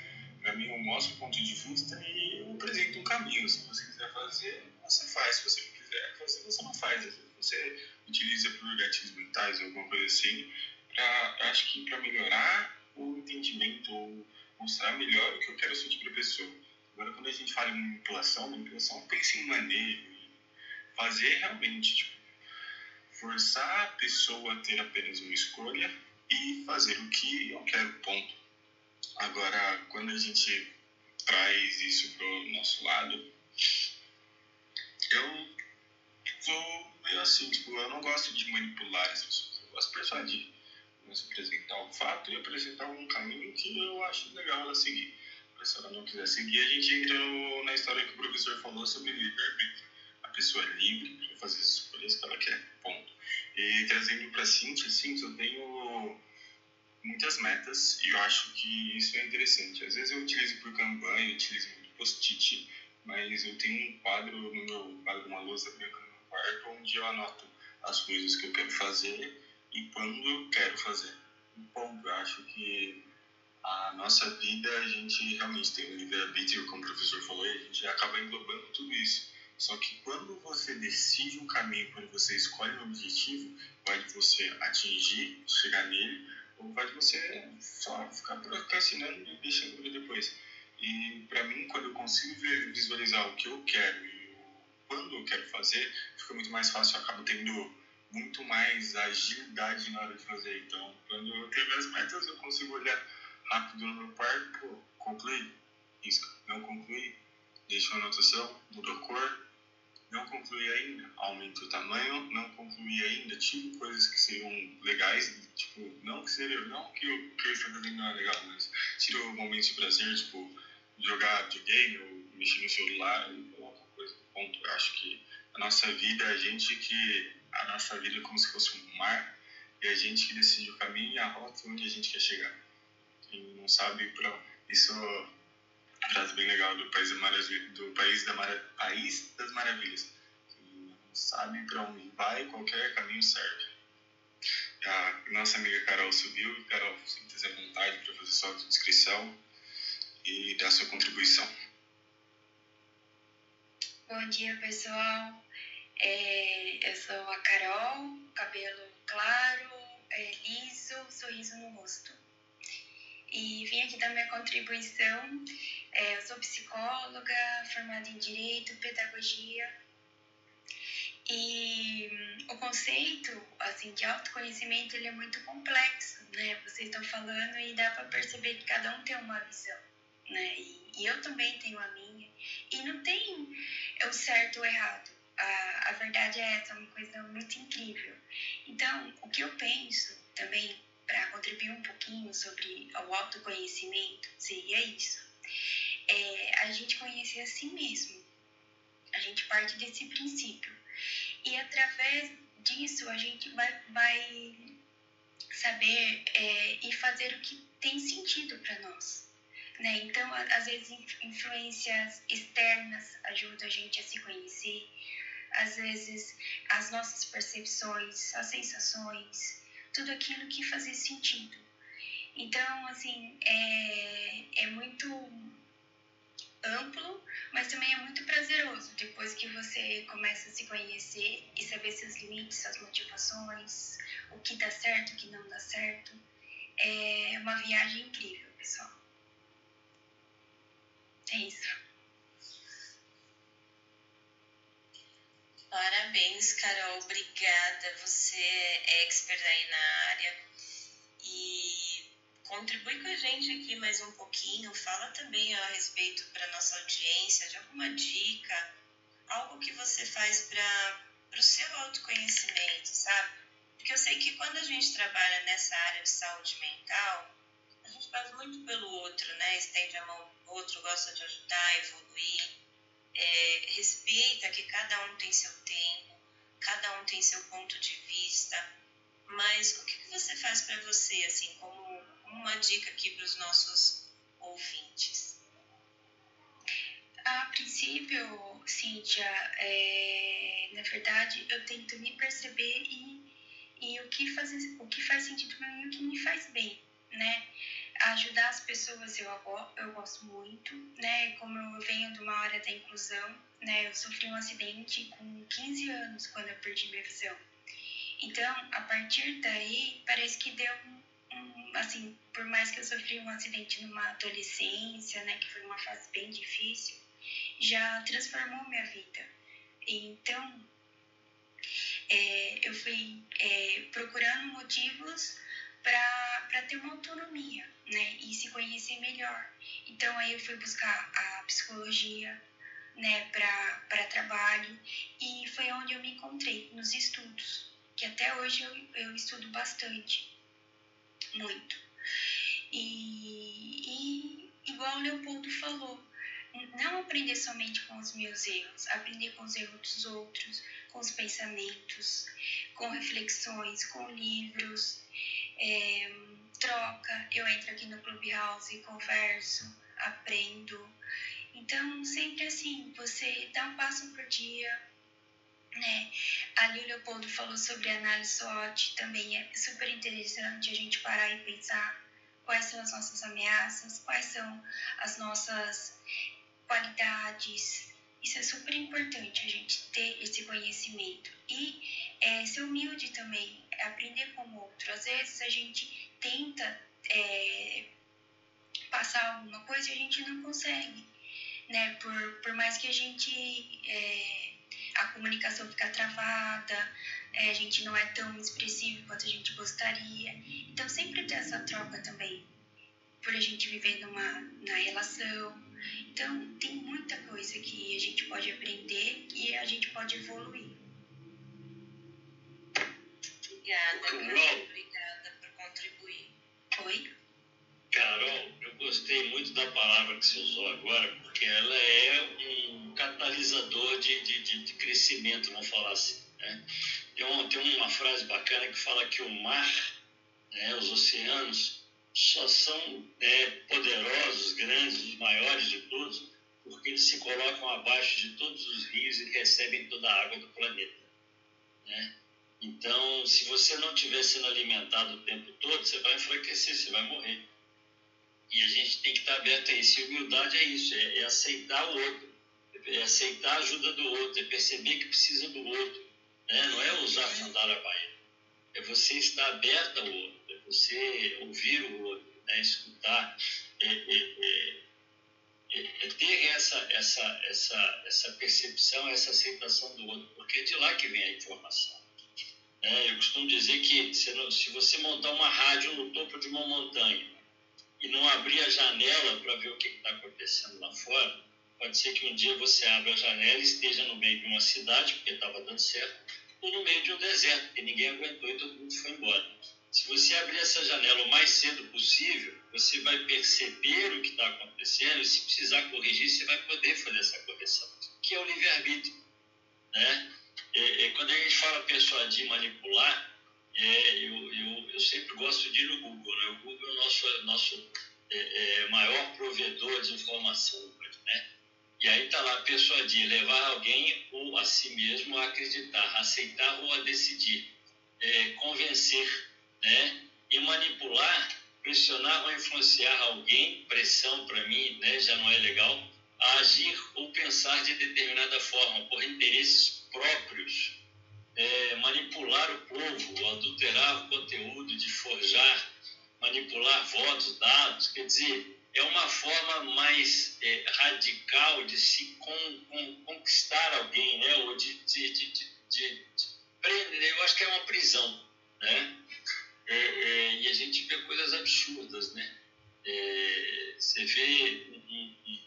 para mim eu mostro o ponto de vista e eu apresento um caminho. Se você quiser fazer, você faz. Se você não quiser fazer, você não faz. Você utiliza gatilhos mentais alguma coisa assim, pra, acho que para melhorar o entendimento ou mostrar melhor o que eu quero sentir para a pessoa. Agora, quando a gente fala em manipulação, manipulação pensa em manejo, fazer realmente, tipo, forçar a pessoa a ter apenas uma escolha e fazer o que eu quero, ponto. Agora, quando a gente traz isso para o nosso lado, eu sou meio assim, tipo, eu não gosto de manipular as pessoas, eu gosto de persuadir. Eu apresentar um fato e apresentar um caminho que eu acho legal ela seguir se ela não quiser seguir, a gente entra no, na história que o professor falou sobre livre-arbítrio. A pessoa é livre para fazer as escolhas que ela quer, ponto. E trazendo para a Cintia, Cintia, eu tenho muitas metas e eu acho que isso é interessante. Às vezes eu utilizo por eu utilizo muito post-it, mas eu tenho um quadro no meu quadro, uma lousa branca quarto, onde eu anoto as coisas que eu quero fazer e quando eu quero fazer. Bom, eu acho que a nossa vida, a gente realmente tem um livre-arbítrio, como o professor falou, e a gente acaba englobando tudo isso. Só que quando você decide um caminho, quando você escolhe um objetivo, vai de você atingir, chegar nele, ou vai de você só ficar procrastinando e deixando para depois. E para mim, quando eu consigo visualizar o que eu quero quando eu quero fazer, fica muito mais fácil, eu acabo tendo muito mais agilidade na hora de fazer. Então, quando eu tenho minhas metas, eu consigo olhar rápido no meu quarto, pô, concluí, risca, não concluí, deixa uma anotação, muda a cor, não concluí ainda, aumenta o tamanho, não concluí ainda, tiro coisas que seriam legais, tipo, não que seria, não que o que estou fazendo não é legal, mas tiro momentos de prazer, tipo, jogar videogame ou mexer no celular. Ponto. Eu acho que a nossa vida a gente que a nossa vida é como se fosse um mar e a gente que decide o caminho e a rota onde a gente quer chegar. Quem não sabe para isso é frase bem legal do país, do país, da Mara, país das maravilhas. Quem não sabe para onde vai, qualquer caminho serve. A nossa amiga Carol subiu. Carol, sinta-se à vontade para fazer sua descrição e dar sua contribuição. Bom dia, pessoal. É, eu sou a Carol, cabelo claro, é, liso, sorriso no rosto. E vim aqui dar minha contribuição. É, eu sou psicóloga, formada em Direito, Pedagogia. E hum, o conceito assim, de autoconhecimento ele é muito complexo, né? Vocês estão falando e dá para perceber que cada um tem uma visão, né? E, e eu também tenho a minha. E não tem o certo ou errado a, a verdade é essa, uma coisa muito incrível. Então, o que eu penso também, para contribuir um pouquinho sobre o autoconhecimento, seria isso. É a gente conhecer a si mesmo. A gente parte desse princípio. E através disso, a gente vai, vai saber é, e fazer o que tem sentido para nós. Né? Então, às vezes, influências externas ajudam a gente a se conhecer, às vezes as nossas percepções, as sensações, tudo aquilo que fazia sentido. Então, assim, é, é muito amplo, mas também é muito prazeroso depois que você começa a se conhecer e saber seus limites, suas motivações, o que dá certo, o que não dá certo. É uma viagem incrível, pessoal. É isso. Parabéns, Carol. Obrigada. Você é expert aí na área e contribui com a gente aqui mais um pouquinho. Fala também a respeito para nossa audiência de alguma dica, algo que você faz para o seu autoconhecimento, sabe? Porque eu sei que quando a gente trabalha nessa área de saúde mental, a gente faz muito pelo outro, né? Estende a mão pro outro, gosta de ajudar, evoluir é, respeita que cada um tem seu tempo, cada um tem seu ponto de vista, mas o que você faz para você, assim, como uma dica aqui para os nossos ouvintes? A princípio, Cíntia, é, na verdade, eu tento me perceber e, e o, que faz, o que faz sentido para mim e o que me faz bem, né? Ajudar as pessoas eu, eu gosto muito, né? Como eu venho de uma área da inclusão, né? Eu sofri um acidente com 15 anos quando eu perdi minha visão. Então, a partir daí, parece que deu um, um assim, por mais que eu sofri um acidente numa adolescência, né? Que foi uma fase bem difícil, já transformou minha vida. Então, é, eu fui é, procurando motivos para ter uma autonomia, né, e se conhecer melhor. Então aí eu fui buscar a psicologia, né, para trabalho e foi onde eu me encontrei nos estudos, que até hoje eu, eu estudo bastante, muito. E, e igual o Leopoldo falou, não aprender somente com os meus erros, aprender com os erros dos outros, com os pensamentos, com reflexões, com livros, é, troca, eu entro aqui no Clubhouse, converso, aprendo. Então, sempre assim, você dá um passo por dia, né? Ali o Leopoldo falou sobre análise SWOT, também é super interessante a gente parar e pensar quais são as nossas ameaças, quais são as nossas qualidades, isso é super importante, a gente ter esse conhecimento. E é, ser humilde também, aprender com o outro. Às vezes a gente tenta é, passar alguma coisa e a gente não consegue, né? Por, por mais que a gente... É, a comunicação fica travada, é, a gente não é tão expressivo quanto a gente gostaria. Então, sempre ter essa troca também, por a gente viver numa na relação. Então, tem muita coisa que a gente pode aprender e a gente pode evoluir. Obrigada, Carol. Obrigada por contribuir. Oi? Carol, eu gostei muito da palavra que você usou agora, porque ela é um catalisador de, de, de crescimento, vamos falar assim. Né? Tem, uma, tem uma frase bacana que fala que o mar, né, os oceanos, só são é, poderosos, grandes, os maiores de todos, porque eles se colocam abaixo de todos os rios e recebem toda a água do planeta. Né? Então, se você não estiver sendo alimentado o tempo todo, você vai enfraquecer, você vai morrer. E a gente tem que estar aberto a isso. E humildade é isso, é, é aceitar o outro, é aceitar a ajuda do outro, é perceber que precisa do outro. Né? Não é usar sandália baiana, é você estar aberto ao outro, é você ouvir o outro, né? escutar, é, é, é, é ter essa, essa, essa, essa percepção, essa aceitação do outro, porque é de lá que vem a informação. É, eu costumo dizer que se, se você montar uma rádio no topo de uma montanha, e não abrir a janela para ver o que está acontecendo lá fora, pode ser que um dia você abra a janela e esteja no meio de uma cidade, porque estava dando certo, ou no meio de um deserto, porque ninguém aguentou e todo mundo foi embora. Se você abrir essa janela o mais cedo possível, você vai perceber o que está acontecendo e, se precisar corrigir, você vai poder fazer essa correção, que é o livre-arbítrio. Né? É, é, quando a gente fala persuadir, manipular, é, eu, eu, eu, sempre gosto de ir no Google. Né? O Google é o nosso, nosso é, é, maior provedor de informação. Né? E aí está lá persuadir, levar alguém ou a si mesmo a acreditar, a aceitar ou a decidir, é, convencer né? e manipular, pressionar ou influenciar alguém, pressão para mim né? já não é legal, a agir ou pensar de determinada forma, por interesses próprios é, manipular o povo, adulterar o conteúdo, de forjar, manipular votos, dados, quer dizer, é uma forma mais é, radical de se con, con, conquistar alguém, né? ou de, de, de, de, prender, eu acho que é uma prisão. Né? É, é, e a gente vê coisas absurdas. Né? É, você vê, um, um,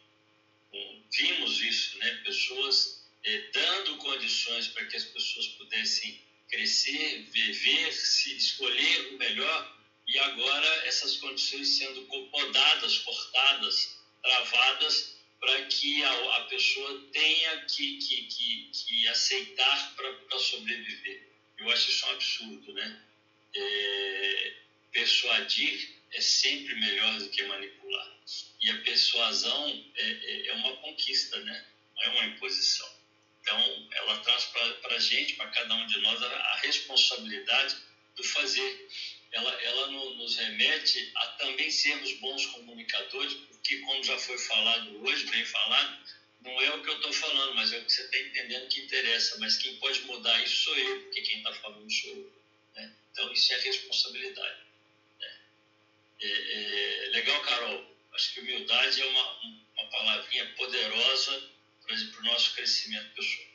um, vimos isso, né? pessoas é, dando condições para que as pessoas pudessem crescer, viver, se escolher o melhor, e agora essas condições sendo podadas, cortadas, travadas, para que a, a, pessoa tenha que, que, que, que aceitar para sobreviver. Eu acho isso um absurdo, né? É, persuadir é sempre melhor do que manipular. E a persuasão é, é, é uma conquista, né? Não é uma imposição. Então, ela traz para a gente, para cada um de nós, a, a responsabilidade do fazer. Ela, ela no, nos remete a também sermos bons comunicadores, porque, como já foi falado hoje, bem falado, não é o que eu estou falando, mas é o que você está entendendo que interessa. Mas quem pode mudar isso sou eu, porque quem está falando sou eu. Né? Então, isso é responsabilidade. Né? É, é, legal, Carol. Acho que humildade é uma, uma palavrinha poderosa para o nosso crescimento pessoal.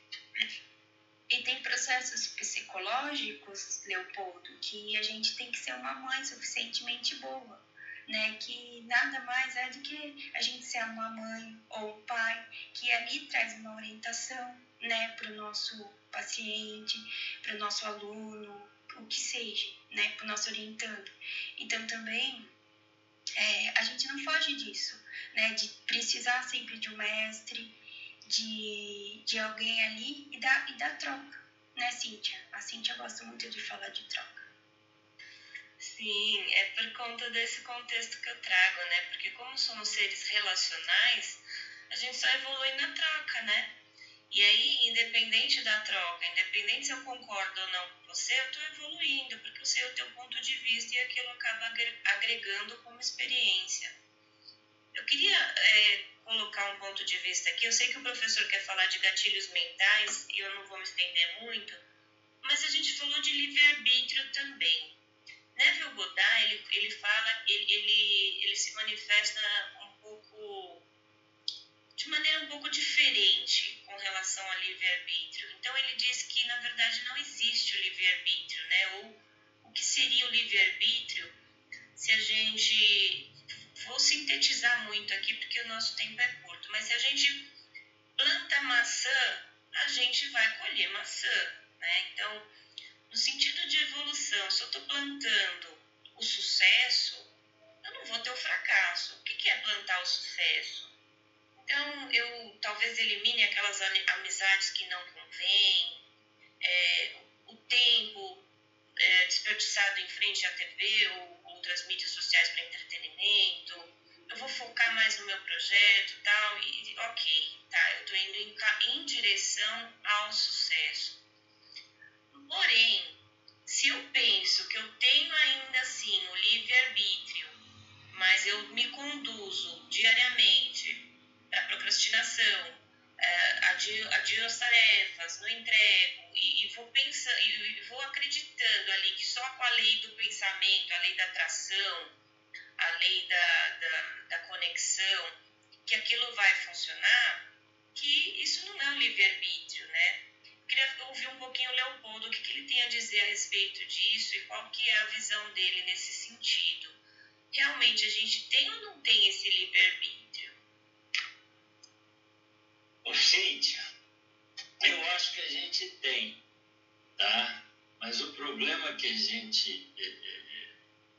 E tem processos psicológicos, Leopoldo, que a gente tem que ser uma mãe suficientemente boa, né? Que nada mais é do que a gente ser uma mãe ou um pai que ali traz uma orientação, né, para o nosso paciente, para o nosso aluno, o que seja, né, para o nosso orientando. Então também é, a gente não foge disso, né, de precisar sempre de um mestre, de, de alguém ali e da, e da troca, né, Cíntia? A Cíntia gosta muito de falar de troca. Sim, é por conta desse contexto que eu trago, né? Porque como somos seres relacionais, a gente só evolui na troca, né? E aí, independente da troca, independente se eu concordo ou não com você, eu estou evoluindo, porque eu sei o teu ponto de vista e aquilo acaba agregando como experiência. Eu queria é, colocar um ponto de vista aqui. Eu sei que o professor quer falar de gatilhos mentais e eu não vou me estender muito, mas a gente falou de livre-arbítrio também. Neville Goddard, ele, ele fala, ele, ele, ele se manifesta um pouco, de maneira um pouco diferente com relação ao livre-arbítrio. Então, ele diz que, na verdade, não existe o livre-arbítrio, né? Ou o que seria o livre-arbítrio se a gente. Vou sintetizar muito aqui porque o nosso tempo é curto, mas se a gente planta maçã, a gente vai colher maçã, né? Então, no sentido de evolução, se eu estou plantando o sucesso, eu não vou ter o fracasso. O que é plantar o sucesso? Então, eu talvez elimine aquelas amizades que não convêm, é, o tempo é, desperdiçado em frente à TV ou outras mídias sociais para entretenimento. Eu vou focar mais no meu projeto tal, e ok, tá, eu estou indo em, em direção ao sucesso. Porém, se eu penso que eu tenho ainda assim o livre-arbítrio, mas eu me conduzo diariamente para procrastinação, adio, adio as tarefas, não entrego, e, e vou pensando, e vou acreditando ali que só com a lei do pensamento, a lei da atração, a lei da, da, da conexão, que aquilo vai funcionar, que isso não é um livre-arbítrio, né? queria ouvir um pouquinho o Leopoldo, o que, que ele tem a dizer a respeito disso e qual que é a visão dele nesse sentido. Realmente a gente tem ou não tem esse livre-arbítrio? Cíntia, eu acho que a gente tem, tá? Mas o problema que a gente, é, é, é,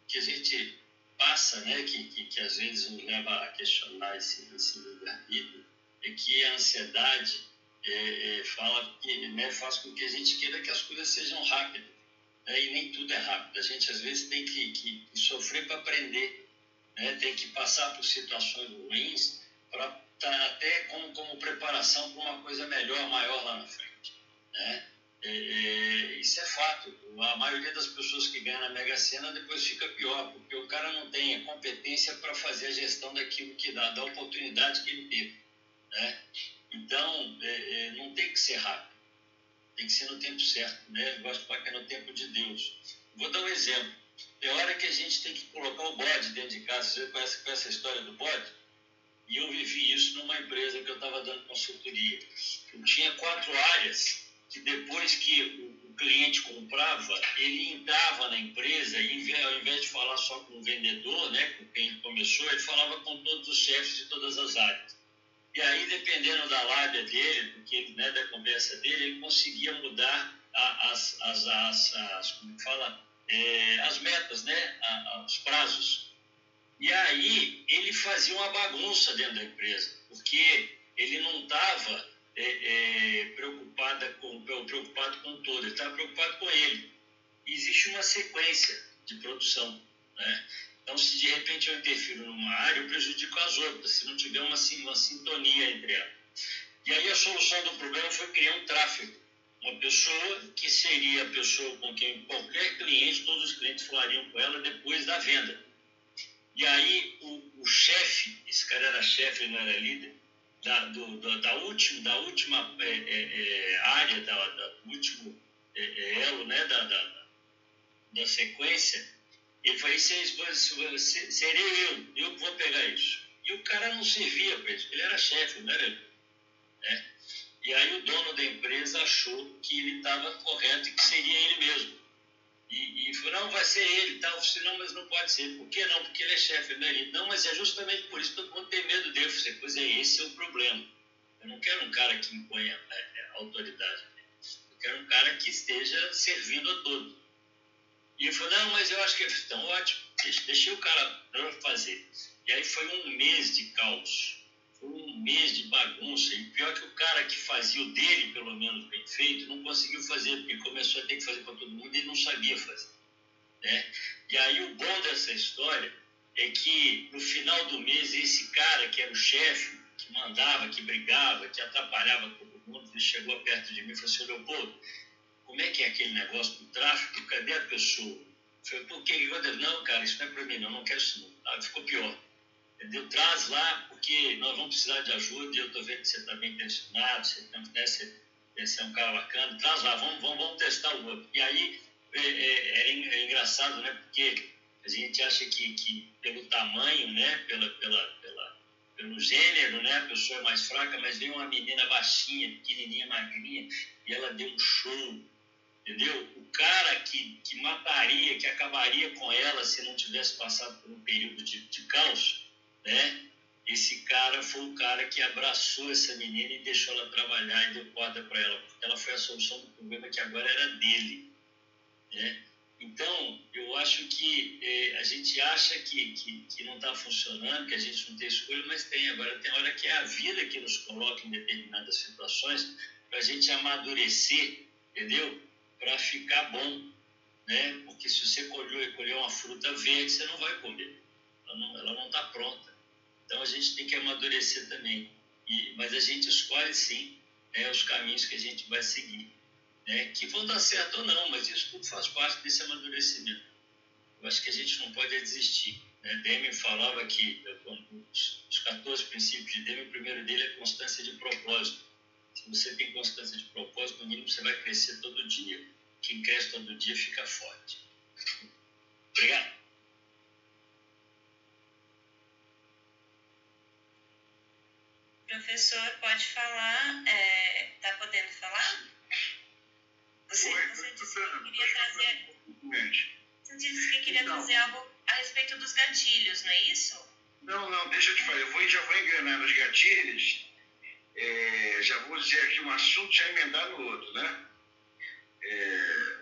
que a gente passa, né, que, que, que às vezes nos leva a questionar esse, esse livre-arbítrio, é que a ansiedade é, é, fala que né, faz com que a gente queira que as coisas sejam rápidas. Né, e nem tudo é rápido. A gente às vezes tem que, que, que sofrer para aprender, né, tem que passar por situações ruins para tá até como, como preparação para uma coisa melhor, maior lá na frente. Né? Isso é fato. A maioria das pessoas que ganham na Mega Sena depois fica pior, porque o cara não tem a competência para fazer a gestão daquilo que dá, da oportunidade que ele teve. Né? Então, é, é, não tem que ser rápido, tem que ser no tempo certo, né? Eu gosto de falar que é no tempo de Deus. Vou dar um exemplo. Tem hora que a gente tem que colocar o bode dentro de casa. Você conhece, com essa história do bode? E eu vivi isso numa empresa que eu estava dando consultoria. Eu tinha quatro áreas que depois que o, cliente comprava, ele entrava na empresa e ao invés de falar só com o vendedor, né, com quem começou, ele falava com todos os chefes de todas as áreas. E aí, dependendo da lábia dele, porque, né, da conversa dele, ele conseguia mudar as, as, as, as como fala, é, as metas, né, os prazos. E aí ele fazia uma bagunça dentro da empresa, porque ele não estava é, é, preocupada com, preocupado com todo, ele estava preocupado com ele. E existe uma sequência de produção. Né? Então, se de repente eu interfiro numa área, eu prejudico as outras, se não tiver uma, uma sintonia entre elas. E aí a solução do problema foi criar um tráfego. Uma pessoa que seria a pessoa com quem qualquer cliente, todos os clientes falariam com ela depois da venda. E aí o, o chefe, esse cara era chefe, ele não era líder, da, do, da, da, última, da última é, é, é área, da, da, último elo né, da, da, da sequência, ele falou, serei eu, eu que vou pegar isso. E o cara não servia para isso, ele era chefe, não era ele. Né? E aí o dono da empresa achou que ele estava correto e que seria ele mesmo. E, e falou, não, vai ser ele, tal. Tá? não, mas não pode ser. Por que não? Porque ele é chefe, não é ele. Não, mas é justamente por isso que todo mundo tem medo dele. Eu falei, pois é, esse é o problema. Eu não quero um cara que imponha a, a autoridade. Eu quero um cara que esteja servindo a todos. E ele falou, não, mas eu acho que é tão ótimo, deixei o cara fazer. E aí foi um mês de caos, foi um mês de bagunça. E pior que o cara que fazia o dele, pelo menos bem feito, não conseguiu fazer, porque começou a ter que fazer para todo mundo e ele não sabia fazer. Né? E aí o bom dessa história é que no final do mês, esse cara que era o chefe, que mandava, que brigava, que atrapalhava todo mundo, ele chegou perto de mim e falou assim, Leopoldo, como é que é aquele negócio do tráfico? Cadê a pessoa? Eu falei, por que? Não, cara, isso não é para mim, não, não quero isso não. Ah, ficou pior. Entendeu? Traz lá, porque nós vamos precisar de ajuda e eu estou vendo que você está bem intencionado, você, né, você, você é um cara bacana, traz lá, vamos, vamos, vamos testar o outro. E aí é, é, é, é engraçado, né? Porque a gente acha que, que pelo tamanho, né? Pela, pela, pela, pelo gênero, né? A pessoa é mais fraca, mas veio uma menina baixinha, pequenininha, magrinha, e ela deu um show, entendeu? O cara que, que mataria, que acabaria com ela se não tivesse passado por um período de, de caos, né? Esse cara foi o cara que abraçou essa menina e deixou ela trabalhar e deu corda para ela, porque ela foi a solução do problema que agora era dele, né? Então, eu acho que eh, a gente acha que, que, que não está funcionando, que a gente não tem escolha, mas tem. Agora, tem hora que é a vida que nos coloca em determinadas situações para a gente amadurecer, entendeu? Para ficar bom, né? Porque se você colheu, colheu uma fruta verde, você não vai comer. Ela não está pronta. Então, a gente tem que amadurecer também. E, mas a gente escolhe, sim, é, os caminhos que a gente vai seguir né, que vão dar certo ou não, mas isso tudo faz parte desse amadurecimento. Eu acho que a gente não pode desistir. Né? Falava que os 14 princípios de Deming, o primeiro dele é constância de propósito. Se você tem constância de propósito, no mínimo você vai crescer todo dia. Quem cresce todo dia fica forte. Obrigado. Professor, pode falar? Está é, tá podendo falar? Você, Oi, você disse que queria trazer. Você disse que queria então, trazer algo a respeito dos gatilhos, não é isso? Não, não, deixa eu te falar. Eu vou, já vou engrenar nos gatilhos. É, já vou dizer aqui um assunto já emendar no outro, né? É,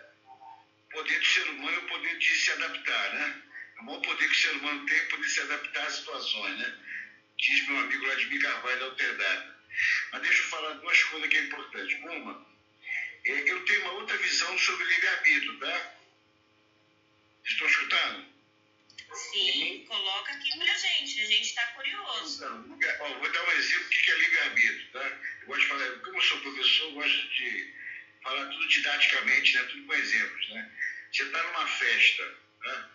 poder do ser humano é o poder de se adaptar, né? É o maior poder que o ser humano tem é poder de se adaptar às situações, né? Diz meu amigo Vladimir Carvalho da Alterdata. Mas deixa eu falar duas coisas que é importante. Uma, é, eu tenho uma outra visão sobre livre-arbítrio, tá? Estão escutando? Sim, coloca aqui pra gente, a gente está curioso. Então, ó, vou dar um exemplo do que é livre-arbítrio, tá? Eu gosto de falar, como eu sou professor, eu gosto de falar tudo didaticamente, né? Tudo com exemplos, né? Você está numa festa, né?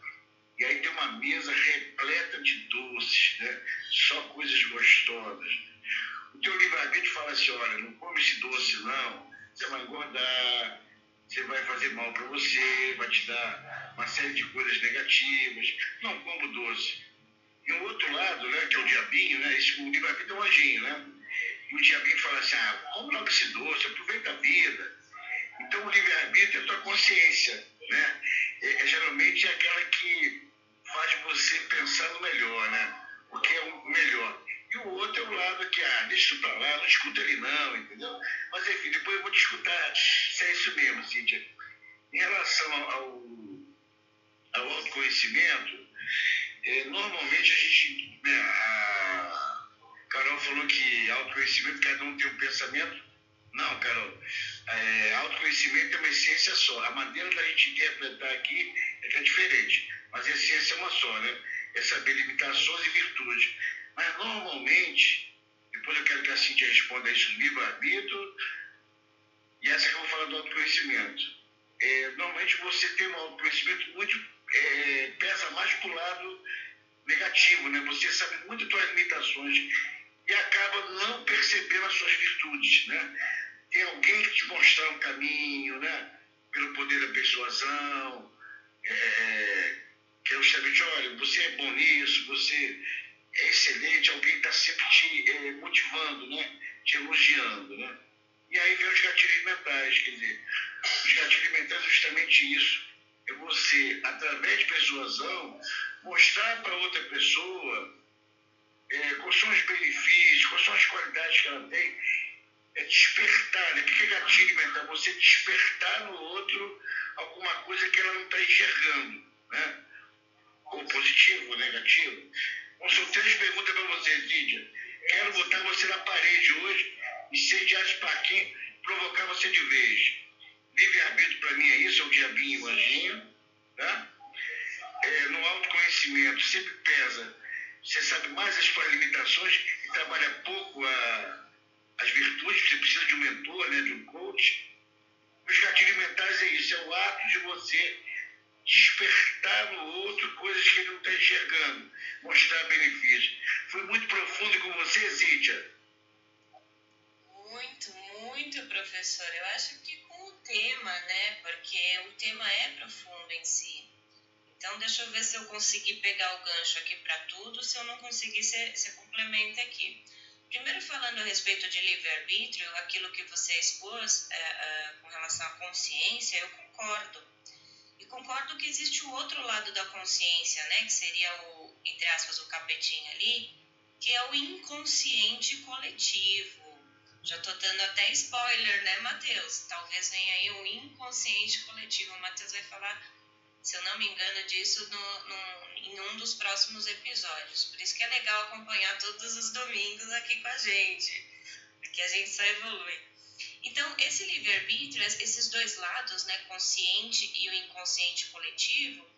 E aí tem uma mesa repleta de doces, né? Só coisas gostosas. O teu livre-arbítrio fala assim, olha, não come esse doce não, você vai engordar, você vai fazer mal para você, vai te dar uma série de coisas negativas. Não como doce. E o outro lado, né, que é o diabinho, né, esse, o livre-arbítrio é um anjinho, né? E o diabinho fala assim, ah, come logo esse doce, aproveita a vida. Então o livre-arbítrio é a tua consciência, né? É, é, geralmente é aquela que faz você pensar no melhor, né? O que é o melhor. E o outro é o lado que, ah, deixa isso pra lá, não escuta ele não, entendeu? Mas enfim, depois eu vou te escutar se é isso mesmo, Cíntia. Em relação ao, ao autoconhecimento, é, normalmente a gente. Né, a Carol falou que autoconhecimento, cada um tem um pensamento. Não, Carol. É, autoconhecimento é uma essência só. A maneira da gente interpretar aqui é que é diferente. Mas a essência é uma só, né? É saber limitações e virtudes. Mas normalmente, depois eu quero que a Cintia responda isso do livre-arbítrio, e essa que eu vou falar do autoconhecimento. É, normalmente você tem um autoconhecimento muito. É, pesa mais para o lado negativo, né? Você sabe muito das suas limitações e acaba não percebendo as suas virtudes, né? Tem alguém que te mostrar um caminho, né? Pelo poder da persuasão, é, que é justamente, olha, você é bom nisso, você é excelente, alguém está sempre te é, motivando, né? te elogiando. Né? E aí vem os gatilhos mentais, quer dizer, os gatilhos mentais é justamente isso. É você, através de persuasão, mostrar para outra pessoa é, quais são os benefícios, quais são as qualidades que ela tem. É despertar, né? O que é gatilho mental? Você despertar no outro alguma coisa que ela não está enxergando, né? Ou positivo ou negativo. Bom, são três perguntas para você, Lídia. Quero botar você na parede hoje, incendiar esse parquinho, provocar você de vez. Livre-arbítrio para mim é isso, é o diabinho e o anjinho. Tá? É, no autoconhecimento sempre pesa. Você sabe mais as suas limitações e trabalha pouco a, as virtudes. Você precisa de um mentor, né, de um coach. Os gatilhos mentais é isso, é o ato de você despertar no outro coisas que ele não está enxergando, mostrar benefícios. Foi muito profundo com você, Cíntia? Muito, muito, professor. Eu acho que com o tema, né? Porque o tema é profundo em si. Então, deixa eu ver se eu conseguir pegar o gancho aqui para tudo. Se eu não conseguir, você complementa aqui. Primeiro, falando a respeito de livre-arbítrio, aquilo que você expôs é, é, com relação à consciência, eu concordo. E concordo que existe o outro lado da consciência, né, que seria o, entre aspas, o capetinho ali, que é o inconsciente coletivo. Já tô dando até spoiler, né, Matheus? Talvez venha aí o inconsciente coletivo. O Matheus vai falar, se eu não me engano, disso no, no, em um dos próximos episódios. Por isso que é legal acompanhar todos os domingos aqui com a gente, porque a gente só evolui. Então, esse livre-arbítrio, esses dois lados, né, consciente e o inconsciente coletivo,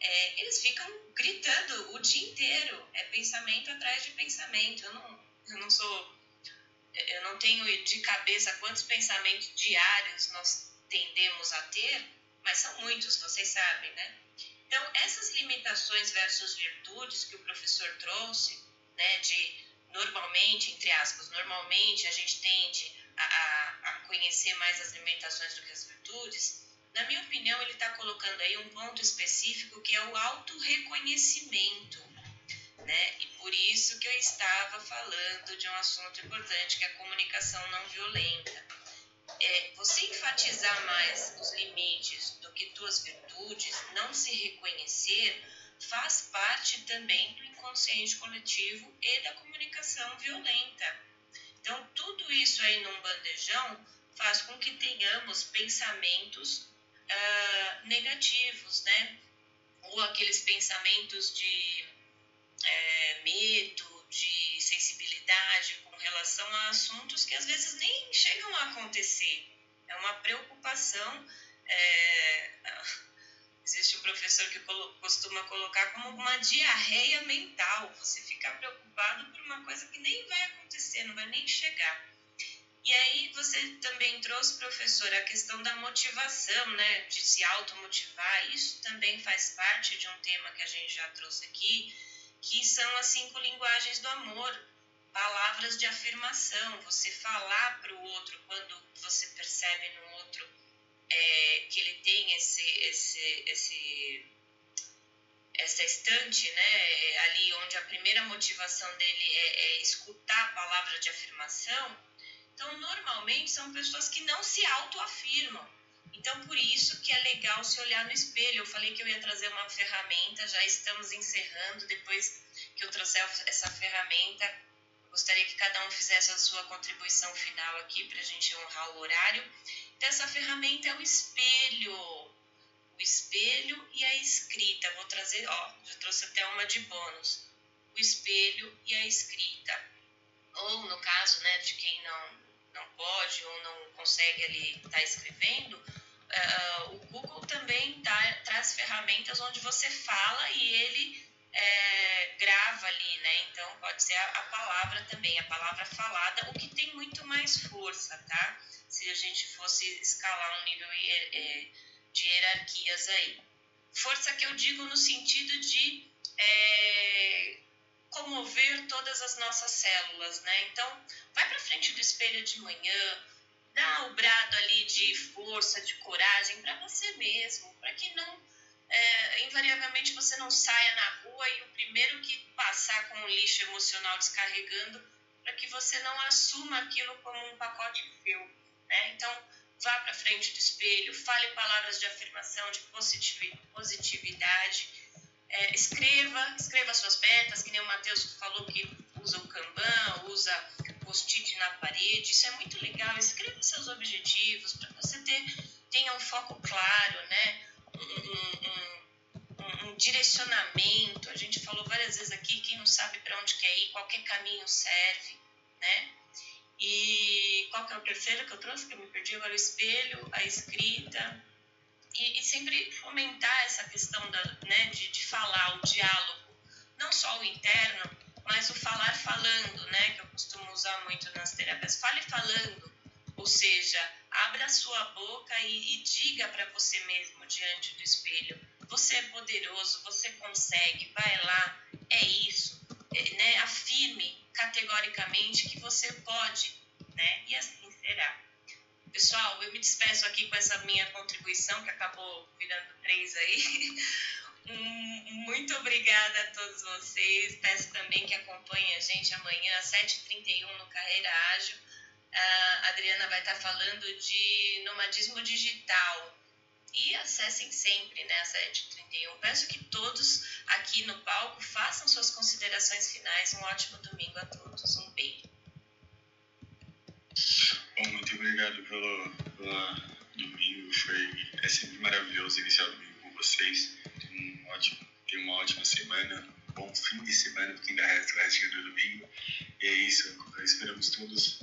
é, eles ficam gritando o dia inteiro. É pensamento atrás de pensamento. Eu não, eu não sou. Eu não tenho de cabeça quantos pensamentos diários nós tendemos a ter, mas são muitos, vocês sabem, né? Então, essas limitações versus virtudes que o professor trouxe, né, de normalmente, entre aspas, normalmente a gente tende a, a conhecer mais as limitações do que as virtudes, na minha opinião, ele está colocando aí um ponto específico que é o autorreconhecimento. Né? E por isso que eu estava falando de um assunto importante, que é a comunicação não violenta. É, você enfatizar mais os limites do que tuas virtudes, não se reconhecer, faz parte também do inconsciente coletivo e da comunicação violenta. Então, tudo isso aí num bandejão faz com que tenhamos pensamentos uh, negativos, né? Ou aqueles pensamentos de é, medo, de sensibilidade com relação a assuntos que às vezes nem chegam a acontecer. É uma preocupação. É, existe um professor que costuma colocar como uma diarreia mental. Você fica preocupado por uma coisa que nem vai acontecer, não vai nem chegar. E aí você também trouxe, professor, a questão da motivação, né, de se automotivar. Isso também faz parte de um tema que a gente já trouxe aqui, que são as cinco linguagens do amor, palavras de afirmação. Você falar para o outro quando você percebe no outro é, que ele tem esse, esse, esse, essa estante, né, ali onde a primeira motivação dele é, é escutar a palavra de afirmação então, normalmente são pessoas que não se autoafirmam. Então, por isso que é legal se olhar no espelho. Eu falei que eu ia trazer uma ferramenta, já estamos encerrando. Depois que eu trouxer essa ferramenta, gostaria que cada um fizesse a sua contribuição final aqui para a gente honrar o horário. Então, essa ferramenta é o espelho. O espelho e a escrita. Vou trazer, ó, já trouxe até uma de bônus. O espelho e a escrita. Ou, no caso, né, de quem não não pode ou não consegue ali estar tá escrevendo, uh, o Google também tá, traz ferramentas onde você fala e ele é, grava ali, né? Então pode ser a, a, palavra também, a palavra falada, o que tem muito mais força, tá? Se a gente fosse escalar um nível é, de hierarquias aí. Força que eu digo no sentido de é, comover todas as nossas células, né? Então, vai para frente do espelho de manhã, dá o brado ali de força, de coragem para você mesmo, para que não é, invariavelmente você não saia na rua e o primeiro que passar com o lixo emocional descarregando, para que você não assuma aquilo como um pacote seu, né? Então, vá para frente do espelho, fale palavras de afirmação, de positividade é, escreva, escreva suas metas, que nem o Matheus falou que usa o Kanban, usa post-it na parede, isso é muito legal. Escreva seus objetivos para você ter, tenha um foco claro, né? Um, um, direcionamento. A gente falou várias vezes aqui, quem não sabe para onde quer ir, qualquer caminho serve, né? E qual que é o terceiro que eu trouxe, que eu me perdi agora? O espelho, a escrita, e, e sempre fomentar essa questão da, né, de, de falar, o diálogo, não só o interno, mas o falar falando, né, que eu costumo usar muito nas terapias. Fale falando, ou seja, abra a sua boca e, e diga para você mesmo diante do espelho você é poderoso, você consegue, vai lá, é isso, é, né? Afirme categoricamente que você pode, né? E assim será. Pessoal, eu me despeço aqui com essa minha contribuição, que acabou virando três aí. Muito obrigada a todos vocês. Peço também que acompanhem a gente amanhã às 7h31 no Carreira Ágil. A Adriana vai estar falando de nomadismo digital. E acessem sempre né, a 7h31. Peço que todos aqui no palco façam suas considerações finais. Um ótimo domingo a todos. Um beijo. Bom, muito obrigado pelo, pelo domingo. Foi, é sempre maravilhoso iniciar o domingo com vocês. Um ótimo, uma ótima semana, um bom fim de semana, porque ainda resta o do domingo. E é isso, esperamos todos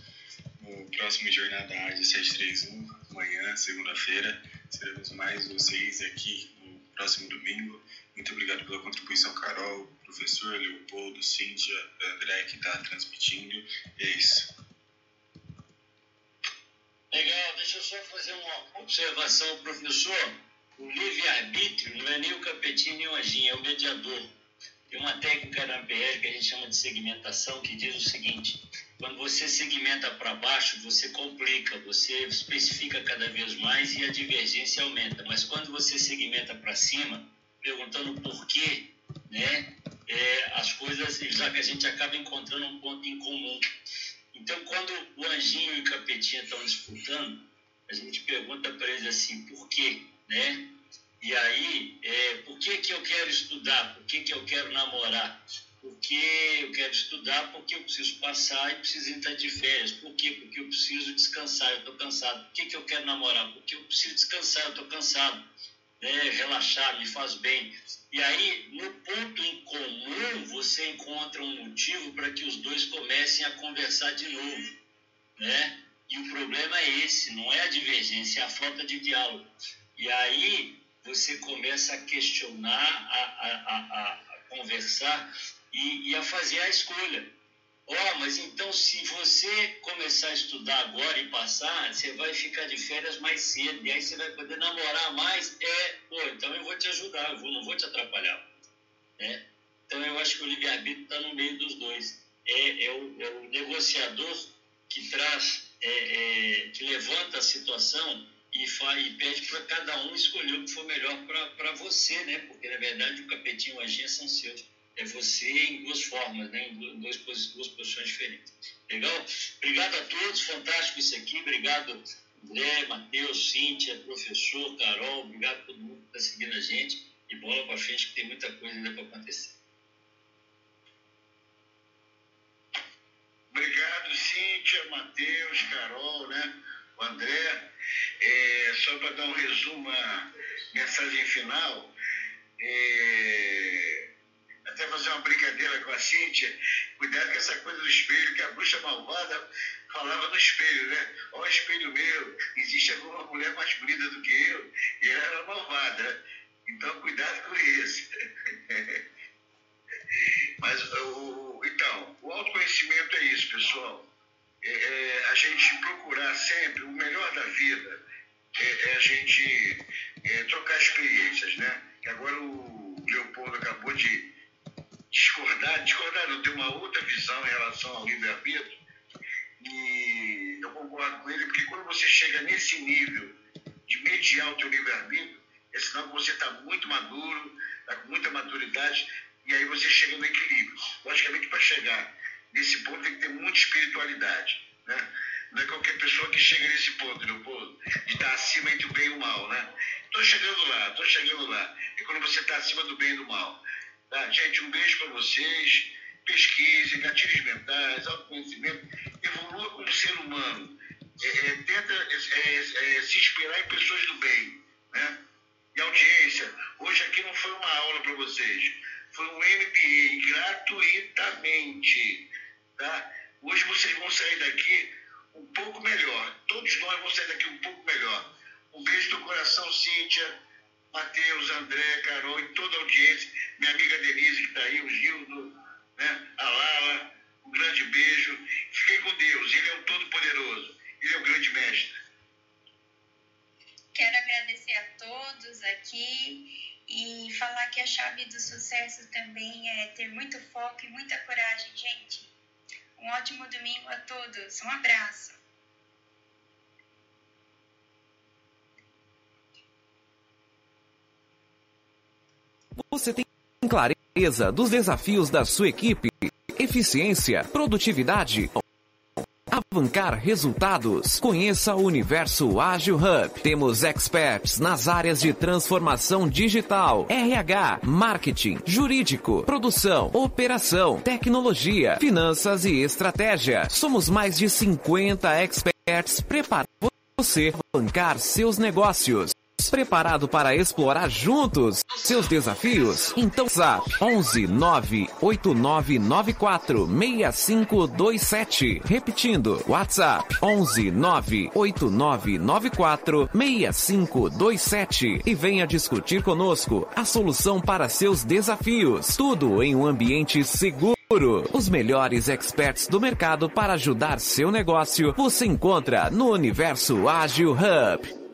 no próximo Jornada Ágil 731, amanhã, segunda-feira. Seremos mais vocês aqui no próximo domingo. Muito obrigado pela contribuição, Carol, professor Leopoldo, Cíntia, André, que está transmitindo. É isso. Legal, deixa eu só fazer uma observação, professor. O livre-arbítrio não é nem o capetinho nem o agim, é o mediador. Tem uma técnica na PR que a gente chama de segmentação que diz o seguinte: quando você segmenta para baixo, você complica, você especifica cada vez mais e a divergência aumenta. Mas quando você segmenta para cima, perguntando por quê, né, é, as coisas, já que a gente acaba encontrando um ponto em comum. Então, quando o Anjinho e o Capetinha estão disputando, a gente pergunta para eles assim, por quê? Né? E aí, é, por que, que eu quero estudar? Por que, que eu quero namorar? Porque eu quero estudar, porque eu preciso passar e preciso entrar de férias. Por quê? Porque eu preciso descansar, eu estou cansado. Por que, que eu quero namorar? Porque eu preciso descansar, eu estou cansado. Né? Relaxar me faz bem. E aí, no ponto em comum, você encontra um motivo para que os dois comecem a conversar de novo, né? E o problema é esse, não é a divergência, é a falta de diálogo. E aí você começa a questionar, a, a, a, a conversar e, e a fazer a escolha. Ó, oh, mas então se você começar a estudar agora e passar, você vai ficar de férias mais cedo, e aí você vai poder namorar mais. É, pô, então eu vou te ajudar, eu vou, não vou te atrapalhar. Né? Então eu acho que o livre-arbítrio está no meio dos dois. É, é, o, é o negociador que traz, é, é, que levanta a situação e, e pede para cada um escolher o que for melhor para você, né? Porque na verdade o capetinho e o agir são seus é você em duas formas, né? em duas, duas posições diferentes. Legal? Obrigado a todos, fantástico isso aqui. Obrigado, André, Matheus, Cíntia, professor, Carol. Obrigado a todo mundo que está seguindo a gente. E bola para frente, que tem muita coisa ainda para acontecer. Obrigado, Cíntia, Matheus, Carol, né? o André. É, só para dar um resumo, a mensagem final. É, até fazer uma brincadeira com a Cíntia, cuidado com essa coisa do espelho, que a bruxa malvada falava no espelho, né? Ó oh, espelho meu, existe alguma mulher mais bonita do que eu, e ela era malvada. Então, cuidado com isso. Mas, o, então, o autoconhecimento é isso, pessoal. É, é, a gente procurar sempre o melhor da vida, é, é a gente é, trocar experiências, né? Que agora o Leopoldo acabou de discordar, discordar não, ter uma outra visão em relação ao livre-arbítrio. E eu concordo com ele, porque quando você chega nesse nível de mediar o teu livre-arbítrio, é sinal que você está muito maduro, está com muita maturidade, e aí você chega no equilíbrio. Logicamente, para chegar nesse ponto tem que ter muita espiritualidade. Né? Não é qualquer pessoa que chega nesse ponto, Leopoldo, de estar acima entre o bem e o mal. Né? Estou chegando lá, estou chegando lá. É quando você está acima do bem e do mal. Tá? Gente, um beijo para vocês. Pesquise, gatilhos mentais, autoconhecimento. Evolua como ser humano. É, é, tenta é, é, se inspirar em pessoas do bem. Né? E audiência, hoje aqui não foi uma aula para vocês. Foi um MPA gratuitamente. Tá? Hoje vocês vão sair daqui um pouco melhor. Todos nós vamos sair daqui um pouco melhor. Um beijo do coração, Cíntia. Matheus, André, Carol e toda a audiência, minha amiga Denise que está aí, o Gildo, né, a Lala, um grande beijo. Fiquem com Deus, Ele é o Todo-Poderoso, Ele é o grande mestre. Quero agradecer a todos aqui E falar que a chave do sucesso também é ter muito foco e muita coragem, gente. Um ótimo domingo a todos. Um abraço. Você tem clareza dos desafios da sua equipe, eficiência, produtividade, Avancar resultados. Conheça o Universo Ágil Hub. Temos experts nas áreas de transformação digital, RH, marketing, jurídico, produção, operação, tecnologia, finanças e estratégia. Somos mais de 50 experts preparados você bancar seus negócios. Preparado para explorar juntos seus desafios? Então Zap 11 98994 6527. Repetindo, WhatsApp 11 98994 6527 e venha discutir conosco a solução para seus desafios. Tudo em um ambiente seguro. Os melhores experts do mercado para ajudar seu negócio você encontra no Universo Ágil Hub.